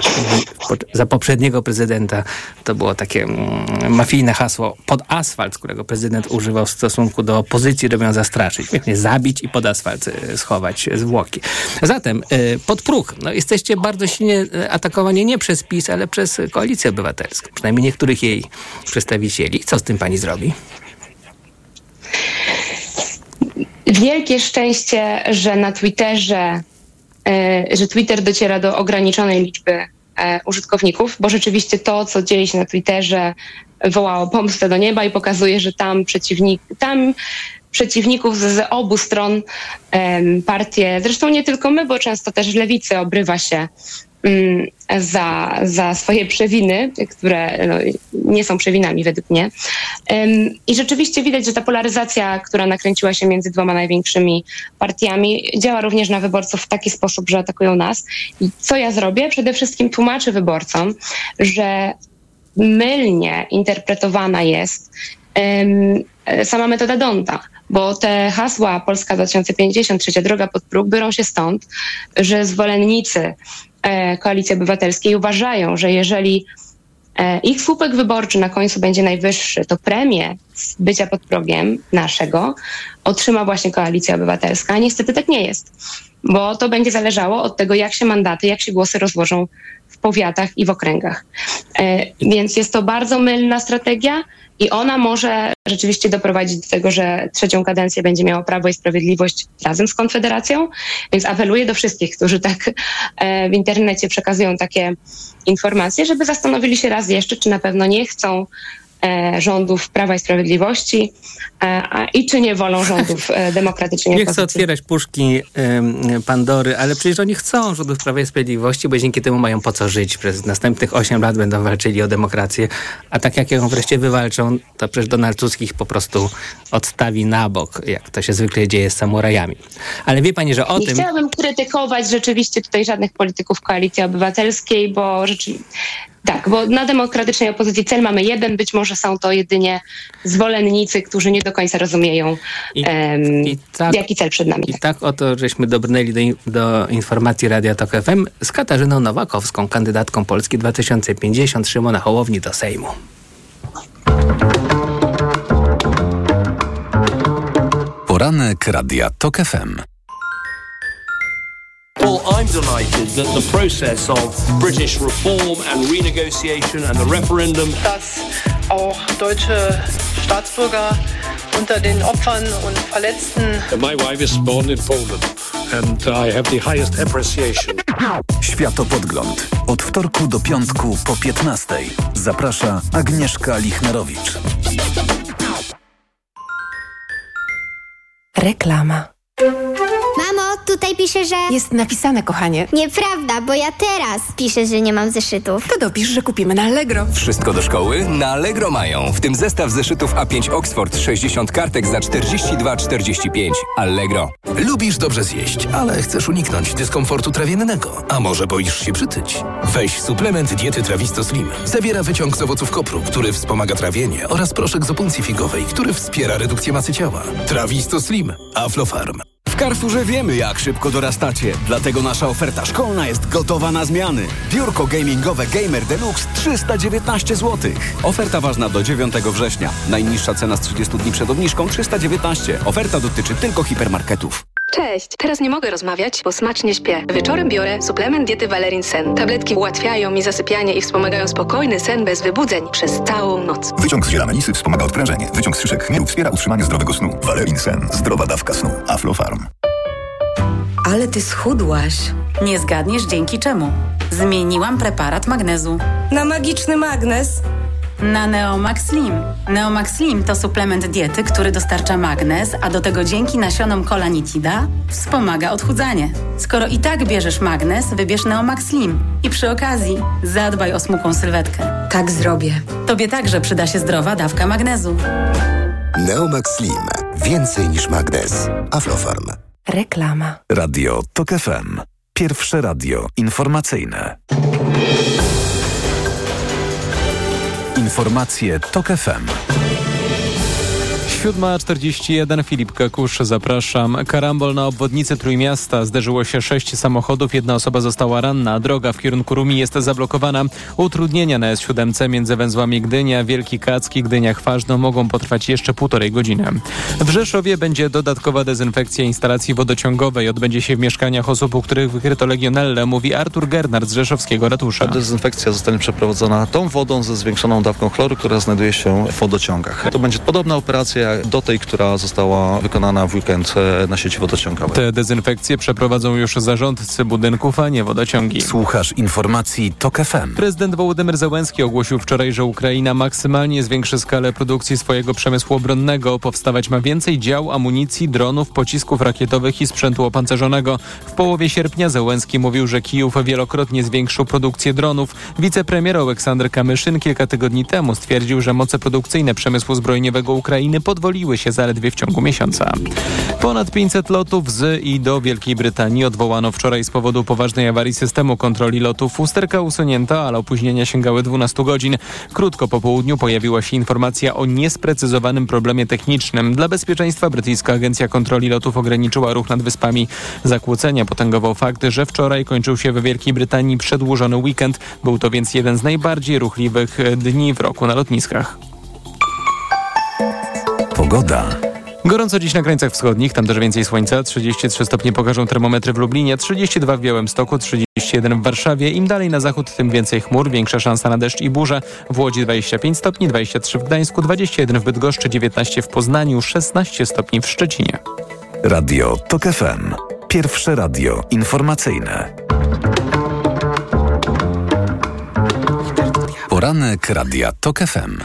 S9: za poprzedniego prezydenta to było takie mm, mafijne hasło pod asfalt, którego prezydent używał w stosunku do opozycji, żeby ją zastraszyć. Pięknie zabić i pod asfalt y, schować zwłoki. Zatem y, pod próg. No, jesteście bardzo silnie atakowani nie przez PiS, ale przez Koalicję Obywatelską. Przynajmniej niektórych jej przedstawicieli. Co z tym pani zrobi?
S14: Wielkie szczęście, że na Twitterze E, że Twitter dociera do ograniczonej liczby e, użytkowników, bo rzeczywiście to, co dzieje się na Twitterze, wołało pomstę do nieba i pokazuje, że tam przeciwnik, tam przeciwników z, obu stron partie, zresztą nie tylko my, bo często też lewicy obrywa się za, za swoje przewiny, które no, nie są przewinami według mnie. I rzeczywiście widać, że ta polaryzacja, która nakręciła się między dwoma największymi partiami, działa również na wyborców w taki sposób, że atakują nas. I co ja zrobię? Przede wszystkim tłumaczę wyborcom, że mylnie interpretowana jest sama metoda Donta, bo te hasła Polska 2050, trzecia droga pod próg biorą się stąd, że zwolennicy E, Koalicji Obywatelskiej uważają, że jeżeli e, ich słupek wyborczy na końcu będzie najwyższy, to premię z bycia pod progiem naszego otrzyma właśnie Koalicja Obywatelska. Niestety tak nie jest, bo to będzie zależało od tego, jak się mandaty, jak się głosy rozłożą w powiatach i w okręgach. E, więc jest to bardzo mylna strategia i ona może rzeczywiście doprowadzić do tego, że trzecią kadencję będzie miało Prawo i Sprawiedliwość razem z Konfederacją. Więc apeluję do wszystkich, którzy tak e, w internecie przekazują takie informacje, żeby zastanowili się raz jeszcze, czy na pewno nie chcą E, rządów Prawa i Sprawiedliwości i czy nie wolą rządów e, demokratycznej
S9: Nie chcę otwierać puszki Pandory, ale przecież oni chcą rządów Prawa i Sprawiedliwości, bo dzięki temu mają po co żyć. Przez następnych 8 lat będą walczyli o demokrację, a tak jak ją wreszcie wywalczą, to przecież Donald Tusk ich po prostu odstawi na bok, jak to się zwykle dzieje z samurajami. Ale wie pani, że o
S14: nie
S9: tym...
S14: chciałabym krytykować rzeczywiście tutaj żadnych polityków Koalicji Obywatelskiej, bo rzeczywiście tak, bo na demokratycznej opozycji cel mamy jeden, być może są to jedynie zwolennicy, którzy nie do końca rozumieją, I, um, i tak, jaki cel przed nami.
S9: I tak oto żeśmy dobrnęli do, do informacji Radia Tok FM z Katarzyną Nowakowską, kandydatką Polski 2050 Szymona Hołowni do Sejmu.
S8: Poranek Radia Tok FM.
S15: Well, I'm delighted that the process of British reform and renegotiation and the referendum.
S16: Dass auch deutsche Staatsbürger unter den Opfern und Verletzten.
S17: My wife is born in Poland and I have the highest appreciation.
S8: Światopodgląd. Od wtorku do piątku po 15. Zaprasza Agnieszka Lichnerowicz.
S18: Reklama.
S19: Tutaj pisze, że...
S18: Jest napisane, kochanie.
S19: Nieprawda, bo ja teraz piszę, że nie mam zeszytów.
S18: To dopisz, że kupimy na Allegro.
S20: Wszystko do szkoły? Na Allegro mają. W tym zestaw zeszytów A5 Oxford 60 kartek za 42,45. Allegro.
S21: Lubisz dobrze zjeść, ale chcesz uniknąć dyskomfortu trawiennego. A może boisz się przytyć? Weź suplement diety Trawisto Slim. Zawiera wyciąg z owoców kopru, który wspomaga trawienie oraz proszek z opuncji figowej, który wspiera redukcję masy ciała. Trawisto Slim. Aflofarm.
S22: W Carrefourze wiemy, jak szybko dorastacie, dlatego nasza oferta szkolna jest gotowa na zmiany. Biurko gamingowe Gamer Deluxe 319 zł. Oferta ważna do 9 września. Najniższa cena z 30 dni przed obniżką 319. Oferta dotyczy tylko hipermarketów.
S23: Cześć! Teraz nie mogę rozmawiać, bo smacznie śpię. Wieczorem biorę suplement diety Valerin Sen. Tabletki ułatwiają mi zasypianie i wspomagają spokojny sen bez wybudzeń przez całą noc.
S24: Wyciąg z ziela melisy wspomaga odprężenie. Wyciąg z szyszek chmielu wspiera utrzymanie zdrowego snu. Valerin Sen. Zdrowa dawka snu. Aflofarm.
S25: Ale ty schudłaś. Nie zgadniesz dzięki czemu. Zmieniłam preparat magnezu.
S26: Na magiczny magnes?
S25: Na Neomax Slim. Neomax Slim to suplement diety, który dostarcza magnez, a do tego dzięki nasionom kolanitida wspomaga odchudzanie. Skoro i tak bierzesz magnez, wybierz Neomax Slim. I przy okazji zadbaj o smukłą sylwetkę.
S26: Tak zrobię.
S25: Tobie także przyda się zdrowa dawka magnezu.
S24: Neomax Slim. Więcej niż magnez. Aflofarm.
S18: Reklama.
S8: Radio TOK FM. Pierwsze radio informacyjne. Informacje TOK FM.
S3: 7.41 Filip Kakusz, zapraszam. Karambol na obwodnicy Trójmiasta. Zderzyło się sześć samochodów, jedna osoba została ranna. Droga w kierunku Rumi jest zablokowana. Utrudnienia na S7 między węzłami Gdynia, Wielki Kacki, Gdynia Chważno mogą potrwać jeszcze półtorej godziny. W Rzeszowie będzie dodatkowa dezynfekcja instalacji wodociągowej. Odbędzie się w mieszkaniach osób, u których wykryto legionellę, mówi Artur Gernard z Rzeszowskiego Ratusza.
S27: Dezynfekcja zostanie przeprowadzona tą wodą ze zwiększoną dawką chloru, która znajduje się w wodociągach. To będzie podobna operacja do tej, która została wykonana w weekend e, na sieci wodociągowej.
S3: Te dezynfekcje przeprowadzą już zarządcy budynków, a nie wodociągi.
S8: Słuchasz informacji TOK FM.
S3: Prezydent Wołodymyr Zełenski ogłosił wczoraj, że Ukraina maksymalnie zwiększy skalę produkcji swojego przemysłu obronnego. Powstawać ma więcej dział, amunicji, dronów, pocisków rakietowych i sprzętu opancerzonego. W połowie sierpnia Zełenski mówił, że Kijów wielokrotnie zwiększył produkcję dronów. Wicepremier Aleksander Kamyszyn kilka tygodni temu stwierdził, że moce produkcyjne przemysłu zbrojeniowego Ukrainy podwoliły się zaledwie w ciągu miesiąca. Ponad 500 lotów z i do Wielkiej Brytanii odwołano wczoraj z powodu poważnej awarii systemu kontroli lotów. Usterka usunięta, ale opóźnienia sięgały 12 godzin. Krótko po południu pojawiła się informacja o niesprecyzowanym problemie technicznym. Dla bezpieczeństwa brytyjska agencja kontroli lotów ograniczyła ruch nad wyspami. Zakłócenia potęgował fakt, że wczoraj kończył się w Wielkiej Brytanii przedłużony weekend. Był to więc jeden z najbardziej ruchliwych dni w roku na lotniskach.
S8: Pogoda.
S3: Gorąco dziś na krańcach wschodnich, tam też więcej słońca. 33 stopnie pokażą termometry w Lublinie, 32 w Białymstoku, 31 w Warszawie. Im dalej na zachód, tym więcej chmur, większa szansa na deszcz i burze. W Łodzi 25 stopni, 23 w Gdańsku, 21 w Bydgoszczy, 19 w Poznaniu, 16 stopni w Szczecinie.
S8: Radio TOK FM. Pierwsze radio informacyjne. Poranek Radia TOK FM.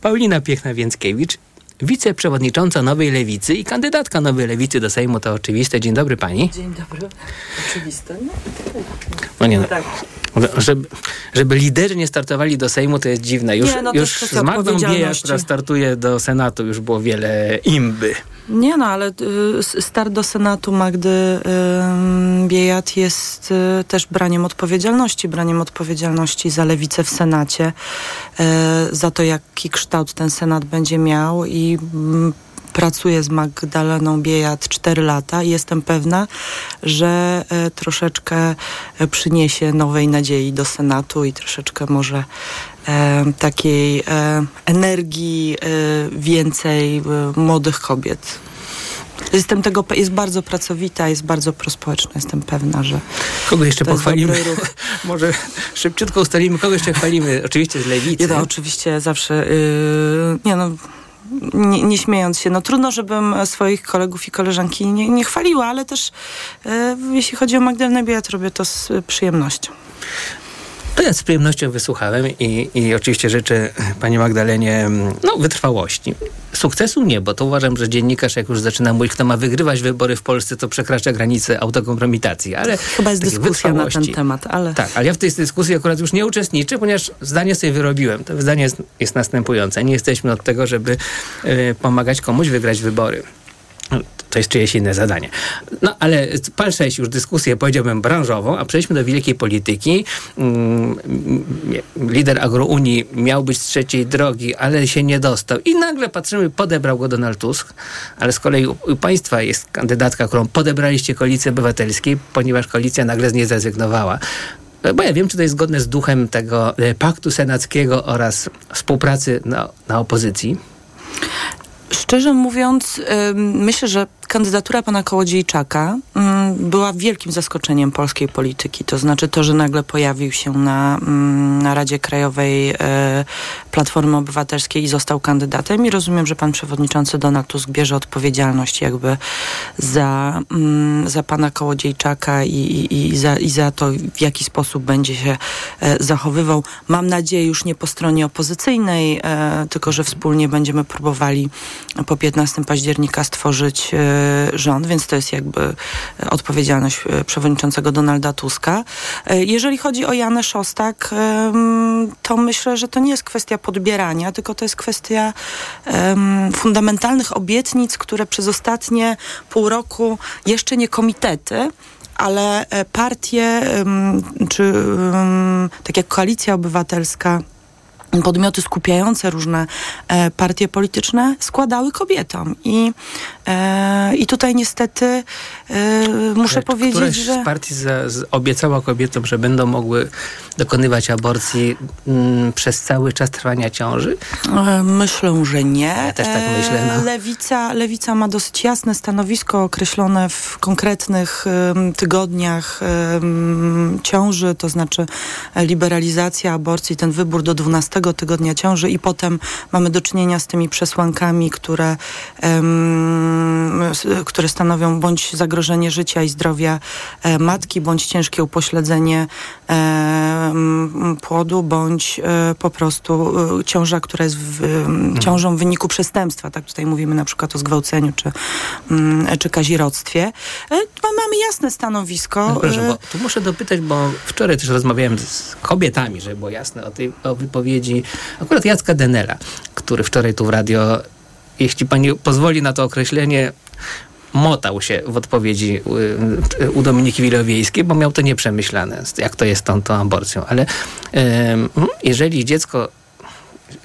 S9: Paulina Piechna-Więckiewicz, wiceprzewodnicząca Nowej Lewicy i kandydatka Nowej Lewicy do Sejmu, to oczywiste. Dzień dobry pani.
S28: Dzień dobry. Oczywiste? No,
S9: no nie, no. Żeby, żeby liderzy nie startowali do Sejmu, to jest dziwne. Już,
S28: nie, no
S9: już z Magdą Bieja, która startuje do Senatu, już było wiele imby.
S28: Nie no, ale y, start do Senatu Magdy y, Biejat jest y, też braniem odpowiedzialności, braniem odpowiedzialności za lewicę w Senacie, y, za to jaki kształt ten Senat będzie miał i mm, pracuję z Magdaleną Biejat 4 lata i jestem pewna, że e, troszeczkę e, przyniesie nowej nadziei do Senatu i troszeczkę może e, takiej e, energii e, więcej e, młodych kobiet. Jestem tego, jest bardzo pracowita, jest bardzo prospołeczna. Jestem pewna, że.
S9: Kogo jeszcze pochwalimy? Może szybciutko ustalimy, kogo jeszcze chwalimy. Oczywiście z lewicy.
S28: Ja, oczywiście zawsze. Yy, nie no nie, nie, śmiejąc się, no trudno, żebym swoich kolegów i koleżanki nie, nie chwaliła, ale też e, jeśli chodzi o Magdalenę Biejat, robię to z przyjemnością.
S9: To ja z przyjemnością wysłuchałem i, i oczywiście życzę pani Magdalenie no, wytrwałości. Sukcesu nie, bo to uważam, że dziennikarz jak już zaczyna mówić, kto ma wygrywać wybory w Polsce, to przekracza granicę autokompromitacji. Ale
S28: Chyba jest dyskusja na ten temat, ale...
S9: Tak, ale ja w tej dyskusji akurat już nie uczestniczę, ponieważ zdanie sobie wyrobiłem. To zdanie jest, jest następujące. Nie jesteśmy od tego, żeby y, pomagać komuś wygrać wybory to jest czyjeś inne zadanie. No ale palsze już dyskusję, powiedziałbym, branżową, a przejdźmy do wielkiej polityki. Mm, lider Agrounii miał być z trzeciej drogi, ale się nie dostał. I nagle patrzymy, podebrał go Donald Tusk, ale z kolei u, państwa jest kandydatka, którą podebraliście koalicji obywatelskiej, ponieważ koalicja nagle z niej zrezygnowała bo ja wiem, czy to jest zgodne z duchem tego e, paktu senackiego oraz współpracy na, na opozycji.
S28: Szczerze mówiąc, myślę, że kandydatura pana Kołodziejczaka mm, była wielkim zaskoczeniem polskiej polityki. To znaczy to, że nagle pojawił się na, mm, na Radzie Krajowej e, Platformy Obywatelskiej i został kandydatem. I rozumiem, że pan przewodniczący Donald Tusk bierze odpowiedzialność jakby za, mm, za pana Kołodziejczaka i, i, i, za, i za to, w jaki sposób będzie się e, zachowywał. Mam nadzieję już nie po stronie opozycyjnej, e, tylko że wspólnie będziemy próbowali po 15 października stworzyć rząd, więc to jest jakby odpowiedzialność e, przewodniczącego Donalda Tuska. E, jeżeli chodzi o Janę Szostak, to myślę, że to nie jest kwestia podbierania, tylko to jest kwestia fundamentalnych obietnic, które przez ostatnie pół roku jeszcze nie komitety, ale e, partie, czy tak jak Koalicja Obywatelska, podmioty skupiające różne e, partie polityczne składały kobietom. I, i tutaj niestety e, muszę powiedzieć,
S9: Któraś
S28: że...
S9: z partii za, z, obiecała kobietom, że będą mogły dokonywać aborcji mm, przez cały czas trwania ciąży?
S28: E, Myślę, że nie.
S9: Ja też tak myślę, no.
S28: E, Lewica, Lewica ma dosyć jasne stanowisko określone w konkretnych em, tygodniach em, ciąży, to znaczy e, liberalizacja aborcji, ten wybór do 12 tygodnia ciąży i potem mamy do czynienia z tymi przesłankami, które, które stanowią bądź zagrożenie życia i zdrowia e, matki, bądź ciężkie upośledzenie em, płodu, bądź e, po prostu e, ciąża, która jest w, em, ciążą w wyniku przestępstwa. Tak tutaj mówimy na przykład o zgwałceniu czy, mm, czy kazirodztwie. E, ma- Mamy jasne stanowisko.
S9: No proszę,
S28: e,
S9: bo tu muszę dopytać, bo wczoraj też rozmawiałem z kobietami, żeby było jasne, o tej o wypowiedzi akurat Jacka Denela, który wczoraj tu w radio, jeśli pani pozwoli na to określenie, motał się w odpowiedzi y, u Dominiki Wilowiejskiej, bo miał to nieprzemyślane, jak to jest z tą, tą aborcją. Ale jeżeli dziecko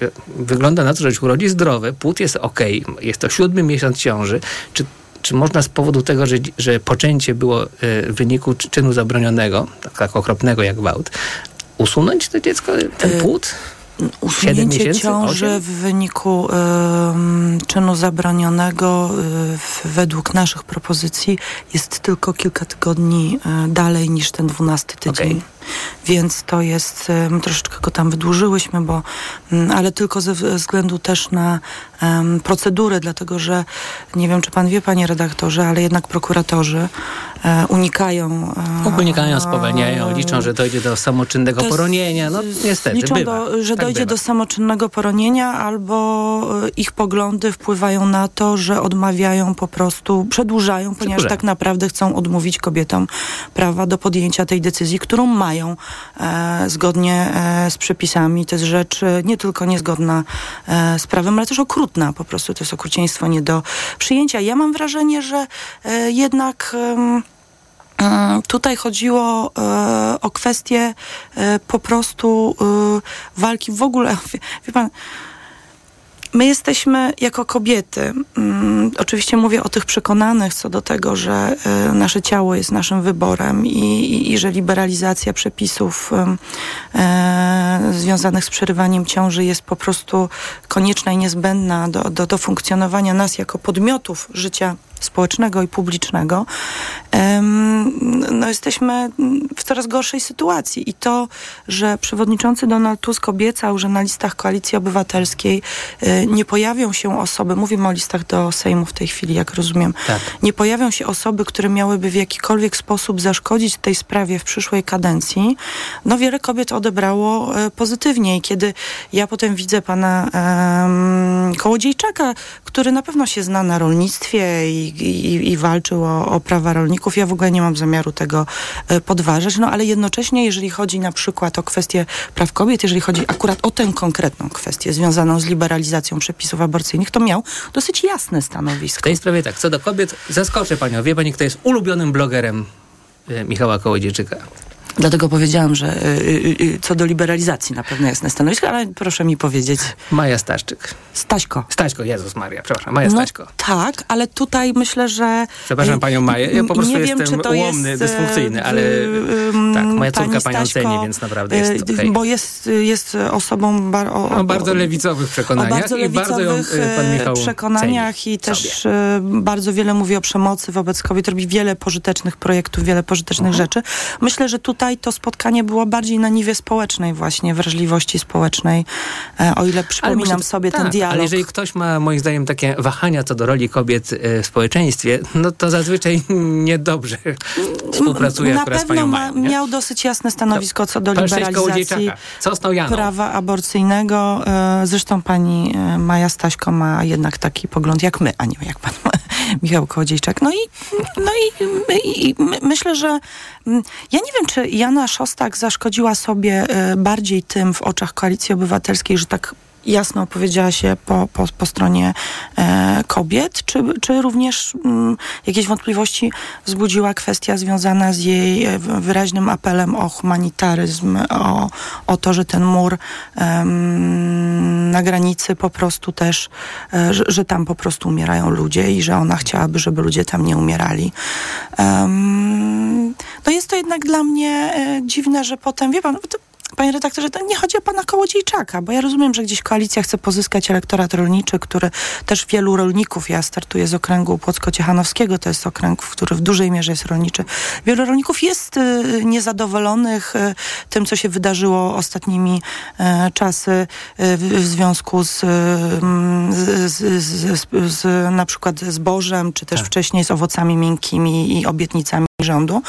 S9: e, wygląda na to, że się urodzi zdrowe, płód jest ok, jest to siódmy miesiąc ciąży, czy czy można z powodu tego, że, że poczęcie było w wyniku czy- czynu zabronionego, tak, tak okropnego jak gwałt, usunąć to dziecko, ten płód?
S28: Usunięcie ciąży
S9: Osiem?
S28: w wyniku em, czynu zabronionego y, w- według naszych propozycji jest tylko kilka tygodni y, dalej niż ten dwunasty tydzień. Więc to jest, em, troszeczkę go tam wydłużyłyśmy, bo, mm, ale tylko ze względu też na em, procedury, dlatego że nie wiem, czy pan wie, panie redaktorze, ale jednak prokuratorzy unikają e,
S9: Unikają, spowalniają, liczą, że dojdzie do samoczynnego poronienia. No niestety,
S28: Liczą,
S9: bywa.
S28: do, że
S9: Tak
S28: dojdzie
S9: bywa.
S28: do samoczynnego poronienia, albo e, ich poglądy wpływają na to, że odmawiają po prostu, przedłużają, ponieważ
S9: Przedłużają.
S28: tak naprawdę chcą odmówić kobietom prawa do podjęcia tej decyzji, którą mają e, zgodnie e, z przepisami. To jest rzecz e, nie tylko niezgodna e, z prawem, ale też okrutna. Po prostu to jest okrucieństwo nie do przyjęcia. Ja mam wrażenie, że e, jednak... Mm, Tutaj chodziło e, o kwestię e, po prostu e, walki w ogóle. Wie, wie pan, my jesteśmy jako kobiety, mm, oczywiście mówię o tych przekonanych co do tego, że e, nasze ciało jest naszym wyborem i, i, i że liberalizacja przepisów e, związanych z przerywaniem ciąży jest po prostu konieczna i niezbędna do, do, do funkcjonowania nas jako podmiotów życia społecznego i publicznego, no jesteśmy w coraz gorszej sytuacji. I to, że przewodniczący Donald Tusk obiecał, że na listach Koalicji Obywatelskiej e, nie pojawią się osoby, mówimy o listach do Sejmu w tej chwili, jak rozumiem,
S9: Tak.
S28: nie pojawią się osoby, które miałyby w jakikolwiek sposób zaszkodzić tej sprawie w przyszłej kadencji, no wiele kobiet odebrało e, pozytywnie. I kiedy ja potem widzę pana em, Kołodziejczaka, który na pewno się zna na rolnictwie i, i, i walczył o, o prawa rolników, ja w ogóle nie mam zamiaru tego e, podważać, no ale jednocześnie, jeżeli chodzi na przykład o kwestię praw kobiet, jeżeli chodzi akurat o tę konkretną kwestię związaną z liberalizacją przepisów aborcyjnych, to miał dosyć jasne stanowisko.
S9: W tej sprawie tak, co do kobiet, zaskoczę panią. Wie pani, kto jest ulubionym blogerem e, Michała Kołodziejczyka?
S28: Dlatego powiedziałam, że y, y, y, co do liberalizacji na pewno jasne stanowisko, ale proszę mi powiedzieć.
S9: Maja Staszczyk.
S28: Staśko.
S9: Staśko, Jezus Maria, przepraszam, Maja
S28: No
S9: Staśko.
S28: tak, ale tutaj myślę, że...
S9: Przepraszam
S28: y,
S9: panią Maję, ja po prostu
S28: nie wiem,
S9: jestem
S28: czy to
S9: ułomny,
S28: jest,
S9: dysfunkcyjny, ale
S28: y,
S9: tak, moja córka
S28: pani
S9: panią
S28: Staśko,
S9: ceni, więc naprawdę jest
S28: y,
S9: okej.
S28: Bo jest, jest osobą... Bar, o,
S9: O bardzo lewicowych
S28: o
S9: przekonaniach
S28: bardzo
S9: i bardzo ją
S28: lewicowych
S9: pan Michał
S28: przekonaniach i też e, bardzo wiele mówi o przemocy wobec kobiet, robi wiele pożytecznych projektów, wiele pożytecznych
S9: Mhm.
S28: rzeczy. Myślę, że tutaj to spotkanie było bardziej na niwie społecznej właśnie, wrażliwości społecznej, e, o ile przypominam
S9: myślę-
S28: sobie
S9: tak,
S28: ten dialog.
S9: Ale jeżeli ktoś ma moim zdaniem takie wahania co do roli kobiet e, w społeczeństwie, no to zazwyczaj niedobrze współpracuje
S28: na
S9: akurat z
S28: pewno
S9: panią
S28: ma,
S9: Mają.
S28: miał dosyć jasne stanowisko co do liberalizacji prawa aborcyjnego. E, Zresztą pani Maja Staśko ma jednak taki pogląd jak my, a nie jak pan Michał Kołodziejczak. No i, no i, i, i my, myślę, że mm, ja nie wiem, czy Jana Szostak zaszkodziła sobie e, bardziej tym w oczach Koalicji Obywatelskiej, że tak jasno opowiedziała się po, po, po stronie e, kobiet, czy, czy również mm, jakieś wątpliwości wzbudziła kwestia związana z jej e, wyraźnym apelem o humanitaryzm, o, o to, że ten mur em, na granicy po prostu też, e, że, że tam po prostu umierają ludzie i że ona chciałaby, żeby ludzie tam nie umierali. No jest to jednak dla mnie e, dziwne, że potem, wie pan, to, Panie redaktorze, to nie chodzi o pana Kołodziejczaka, bo ja rozumiem, że gdzieś koalicja chce pozyskać elektorat rolniczy, który też wielu rolników, ja startuję z okręgu Płocko-Ciechanowskiego, to jest okręg, który w dużej mierze jest rolniczy. Wielu rolników jest y, niezadowolonych y, tym, co się wydarzyło ostatnimi y, czasy w, związku z, y, z, z, z, z na przykład zbożem, czy też wcześniej z owocami miękkimi i obietnicami rządu.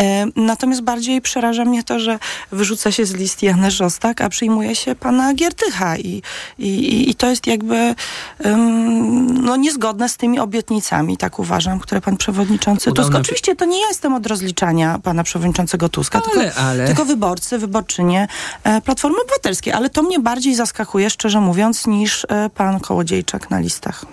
S28: E, Natomiast bardziej przeraża mnie to, że wyrzuca się z list Janę Szostak, a przyjmuje się pana Giertycha i, i, i to jest jakby um, no, niezgodne z tymi obietnicami, tak uważam, które pan przewodniczący
S9: Udał
S28: Tusk. Oczywiście to nie ja jestem od rozliczania pana przewodniczącego Tuska,
S9: Ale-
S28: tylko,
S9: ale-
S28: tylko wyborcy, wyborczynie e, Platformy Obywatelskiej, ale to mnie bardziej zaskakuje, szczerze mówiąc, niż e, pan Kołodziejczak na listach.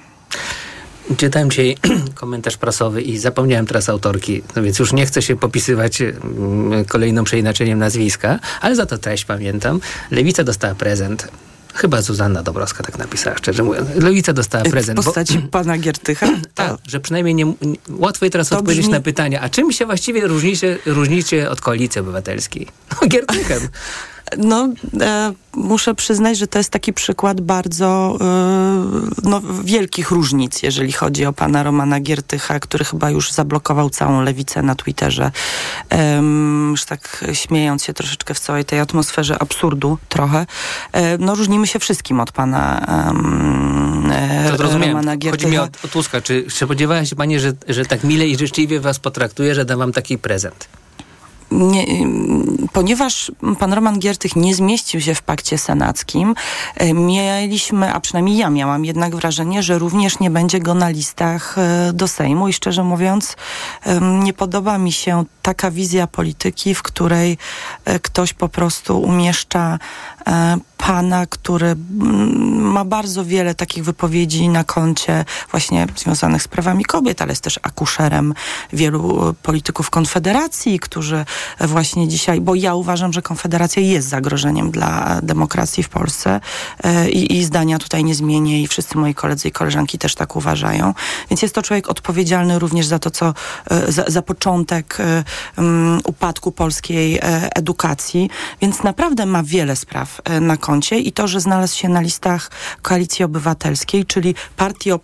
S9: Czytałem dzisiaj komentarz prasowy i zapomniałem teraz autorki, no więc już nie chcę się popisywać mm, kolejnym przeinaczeniem nazwiska, ale za to treść pamiętam. Lewica dostała prezent. Chyba Zuzanna Dobrowska tak napisała, szczerze mówiąc. Lewica dostała prezent.
S28: W postaci pana Giertycha?
S9: Tak, że przynajmniej nie, nie, łatwo jest teraz
S28: To
S9: odpowiedzieć
S28: brzmi-
S9: na pytanie, a czym się właściwie różnicie, różnicie od koalicji obywatelskiej? No, Giertychem.
S28: No, e, muszę przyznać, że to jest taki przykład bardzo e, no, wielkich różnic, jeżeli chodzi o pana Romana Giertycha, który chyba już zablokował całą lewicę na Twitterze. Em, już tak śmiejąc się troszeczkę w całej tej atmosferze absurdu trochę. E, no, różnimy się wszystkim od pana e,
S9: To zrozumiałem.
S28: Romana
S9: Chodzi mi
S28: Giertycha.
S9: o, o Tuska. Czy spodziewała się pani, że, że tak mile i życzliwie was potraktuje, że da wam taki prezent?
S28: Nie, ponieważ pan Roman Giertych nie zmieścił się w pakcie senackim, mieliśmy, a przynajmniej ja miałam jednak wrażenie, że również nie będzie go na listach e, do Sejmu. I szczerze mówiąc nie podoba mi się taka wizja polityki, w której e, ktoś po prostu umieszcza e, pana, który mm, ma bardzo wiele takich wypowiedzi na koncie właśnie związanych z prawami kobiet, ale jest też akuszerem wielu e, polityków Konfederacji, którzy właśnie dzisiaj, bo ja uważam, że Konfederacja jest zagrożeniem dla demokracji w Polsce e, i, i zdania tutaj nie zmienię i wszyscy moi koledzy i koleżanki też tak uważają. Więc jest to człowiek odpowiedzialny również za to, co e, za, za początek um, upadku polskiej edukacji, więc naprawdę ma wiele spraw na koncie i to, że znalazł się na listach Koalicji Obywatelskiej, czyli partii e,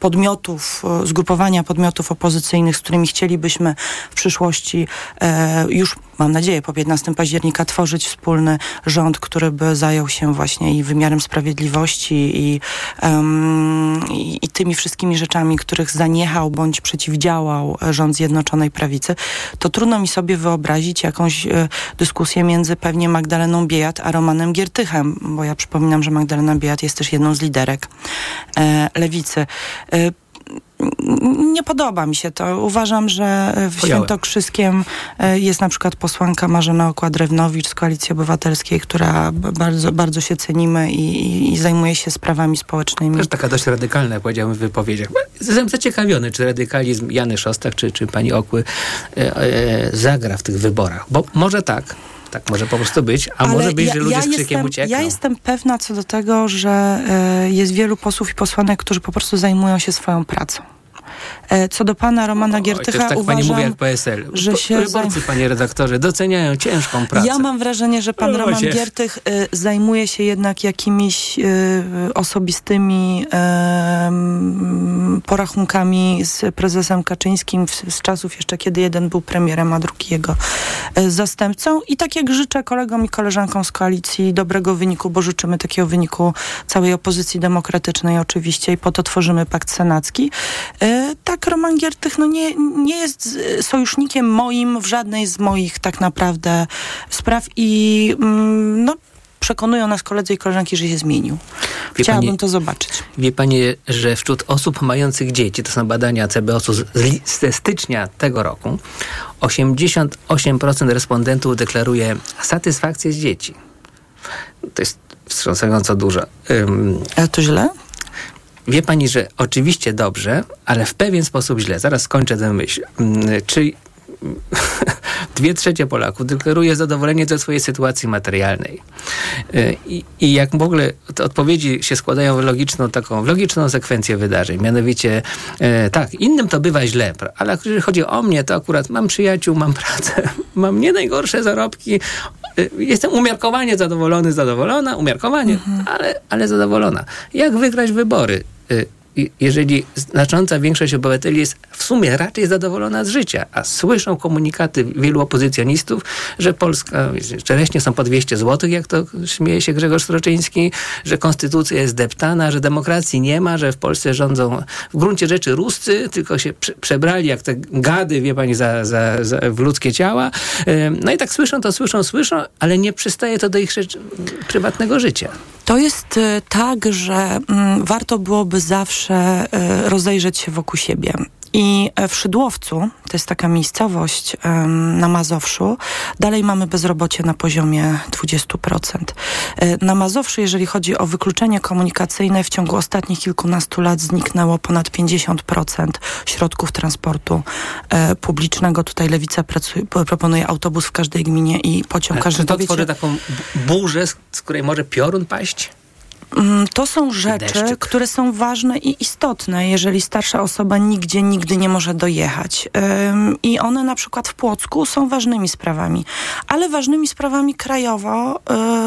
S28: podmiotów, e, zgrupowania podmiotów opozycyjnych, z którymi chcielibyśmy w przyszłości e, już, mam nadzieję, po 15 października tworzyć wspólny rząd, który by zajął się właśnie i wymiarem sprawiedliwości i, em, i, i tymi wszystkimi rzeczami, których zaniechał bądź przeciwdziałał rząd Zjednoczonej Prawicy, to trudno mi sobie wyobrazić jakąś e, dyskusję między pewnie Magdaleną Biejat a Romanem Giertychem, bo ja przypominam, że Magdalena Biejat jest też jedną z liderek e, lewicy. E, nie podoba mi się to. Uważam, że w. Świętokrzyskiem e, jest na przykład posłanka Marzena Okła-Drewnowicz z Koalicji Obywatelskiej, która bardzo, bardzo się cenimy i, i, i zajmuje się sprawami społecznymi.
S9: Też taka dość radykalna, powiedziałbym, w wypowiedziach. Jestem zaciekawiony, czy radykalizm Jany Szostak, czy, czy pani Okły e, e, zagra w tych wyborach. Bo może tak, tak może po prostu być, a
S28: Ale
S9: może być,
S28: ja-
S9: że ludzie
S28: ja
S9: z krzykiem
S28: jestem,
S9: uciekną.
S28: Ja jestem pewna co do tego, że e, jest wielu posłów i posłanek, którzy po prostu zajmują się swoją pracą. E, co do pana Romana
S9: Oj,
S28: Giertycha,
S9: tak pani
S28: uważam,
S9: mówi jak PSL.
S28: że się
S9: Wyborcy, panie redaktorze, doceniają ciężką pracę.
S28: Ja mam wrażenie, że pan
S9: O,
S28: Roman
S9: się.
S28: Giertych y, zajmuje się jednak jakimiś y, osobistymi porachunkami z prezesem Kaczyńskim z czasów jeszcze, kiedy jeden był premierem, a drugi jego zastępcą. I tak jak życzę kolegom i koleżankom z koalicji dobrego wyniku, bo życzymy takiego wyniku całej opozycji demokratycznej oczywiście i po to tworzymy pakt senacki. Tak Roman Giertych no nie, nie jest z- sojusznikiem moim w żadnej z moich tak naprawdę spraw i mm, no, przekonują nas koledzy i koleżanki, że się zmienił.
S9: Wie
S28: Chciałabym to zobaczyć.
S9: Wie pani, że wśród osób mających dzieci, to są badania CBOS-u z, ze stycznia tego roku, 88% respondentów deklaruje satysfakcję z dzieci. To jest wstrząsająco dużo. Ym,
S28: A to źle?
S9: Wie pani, że oczywiście dobrze, ale w pewien sposób źle. Zaraz skończę tę myśl. Mm, Czy dwie trzecie Polaków deklaruje zadowolenie ze swojej sytuacji materialnej. Y, I, I jak w ogóle te odpowiedzi się składają w logiczną taką, w logiczną sekwencję wydarzeń. Mianowicie e, tak, innym to bywa źle, ale jeżeli chodzi o mnie, to akurat mam przyjaciół, mam pracę, mam nie najgorsze zarobki, y, jestem umiarkowanie zadowolony, zadowolona, umiarkowanie, ale, ale zadowolona. Jak wygrać wybory? Y, jeżeli znacząca większość obywateli jest w sumie raczej zadowolona z życia, a słyszą komunikaty wielu opozycjonistów, że Polska, że leśnie są po 200 zł, jak to śmieje się Grzegorz Stroczyński, że konstytucja jest deptana, że demokracji nie ma, że w Polsce rządzą w gruncie rzeczy Ruscy, tylko się prze, przebrali jak te gady, wie pani, za, za, za, w ludzkie ciała. Ym, No i tak słyszą to, słyszą, słyszą, ale nie przystaje to do ich prywatnego życia.
S28: To jest e, tak, że mm, warto byłoby zawsze e, rozejrzeć się wokół siebie. I e, w Szydłowcu, to jest taka miejscowość na Mazowszu, dalej mamy bezrobocie na poziomie 20%. E, Na Mazowszu, jeżeli chodzi o wykluczenie komunikacyjne, w ciągu ostatnich kilkunastu lat zniknęło ponad 50% środków transportu e, publicznego. Tutaj Lewica pracuje, proponuje autobus w każdej gminie i pociąg
S9: Ale
S28: każdym
S9: Czy to tworzy taką bu- burzę, z której może piorun paść?
S28: Mm, To są rzeczy,
S9: deszczyk.
S28: które są ważne i istotne, jeżeli starsza osoba nigdzie, nigdy nie może dojechać. Ym, I one na przykład w Płocku są ważnymi sprawami. Ale ważnymi sprawami krajowo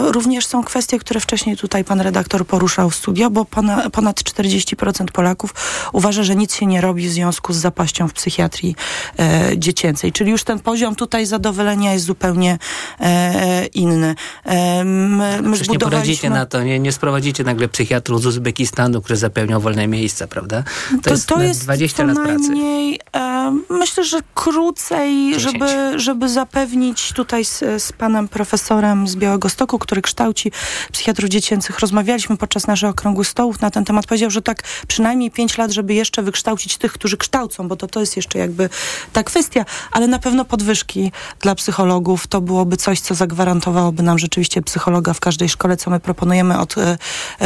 S28: y, również są kwestie, które wcześniej tutaj pan redaktor poruszał w studio, bo ponad, ponad 40% Polaków uważa, że nic się nie robi w związku z zapaścią w psychiatrii e, dziecięcej. Czyli już ten poziom tutaj zadowolenia jest zupełnie e, inny. E, my, my
S9: nie
S28: zbudowaliśmy-
S9: na to, nie, nie sprowadzicie nagle psychiatrów z Uzbekistanu, który zapewniał wolne miejsca, prawda? To, jest, na 20
S28: co
S9: lat pracy.
S28: najmniej, e, myślę, że krócej,
S9: 10.
S28: żeby, żeby zapewnić tutaj z, z panem profesorem z Białego Stoku, który kształci psychiatrów dziecięcych. Rozmawialiśmy podczas naszych okrągłych stołów na ten temat. Powiedział, że tak przynajmniej 5 lat, żeby jeszcze wykształcić tych, którzy kształcą, bo to, to jest jeszcze jakby ta kwestia, ale na pewno podwyżki dla psychologów to byłoby coś, co zagwarantowałoby nam rzeczywiście psychologa w każdej szkole, co my proponujemy od e,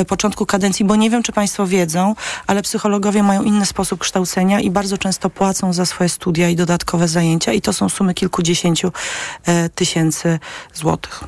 S28: początku kadencji, bo nie wiem, czy państwo wiedzą, ale psychologowie mają inny sposób kształcenia i bardzo często płacą za swoje studia i dodatkowe zajęcia i to są sumy kilkudziesięciu e, tysięcy złotych.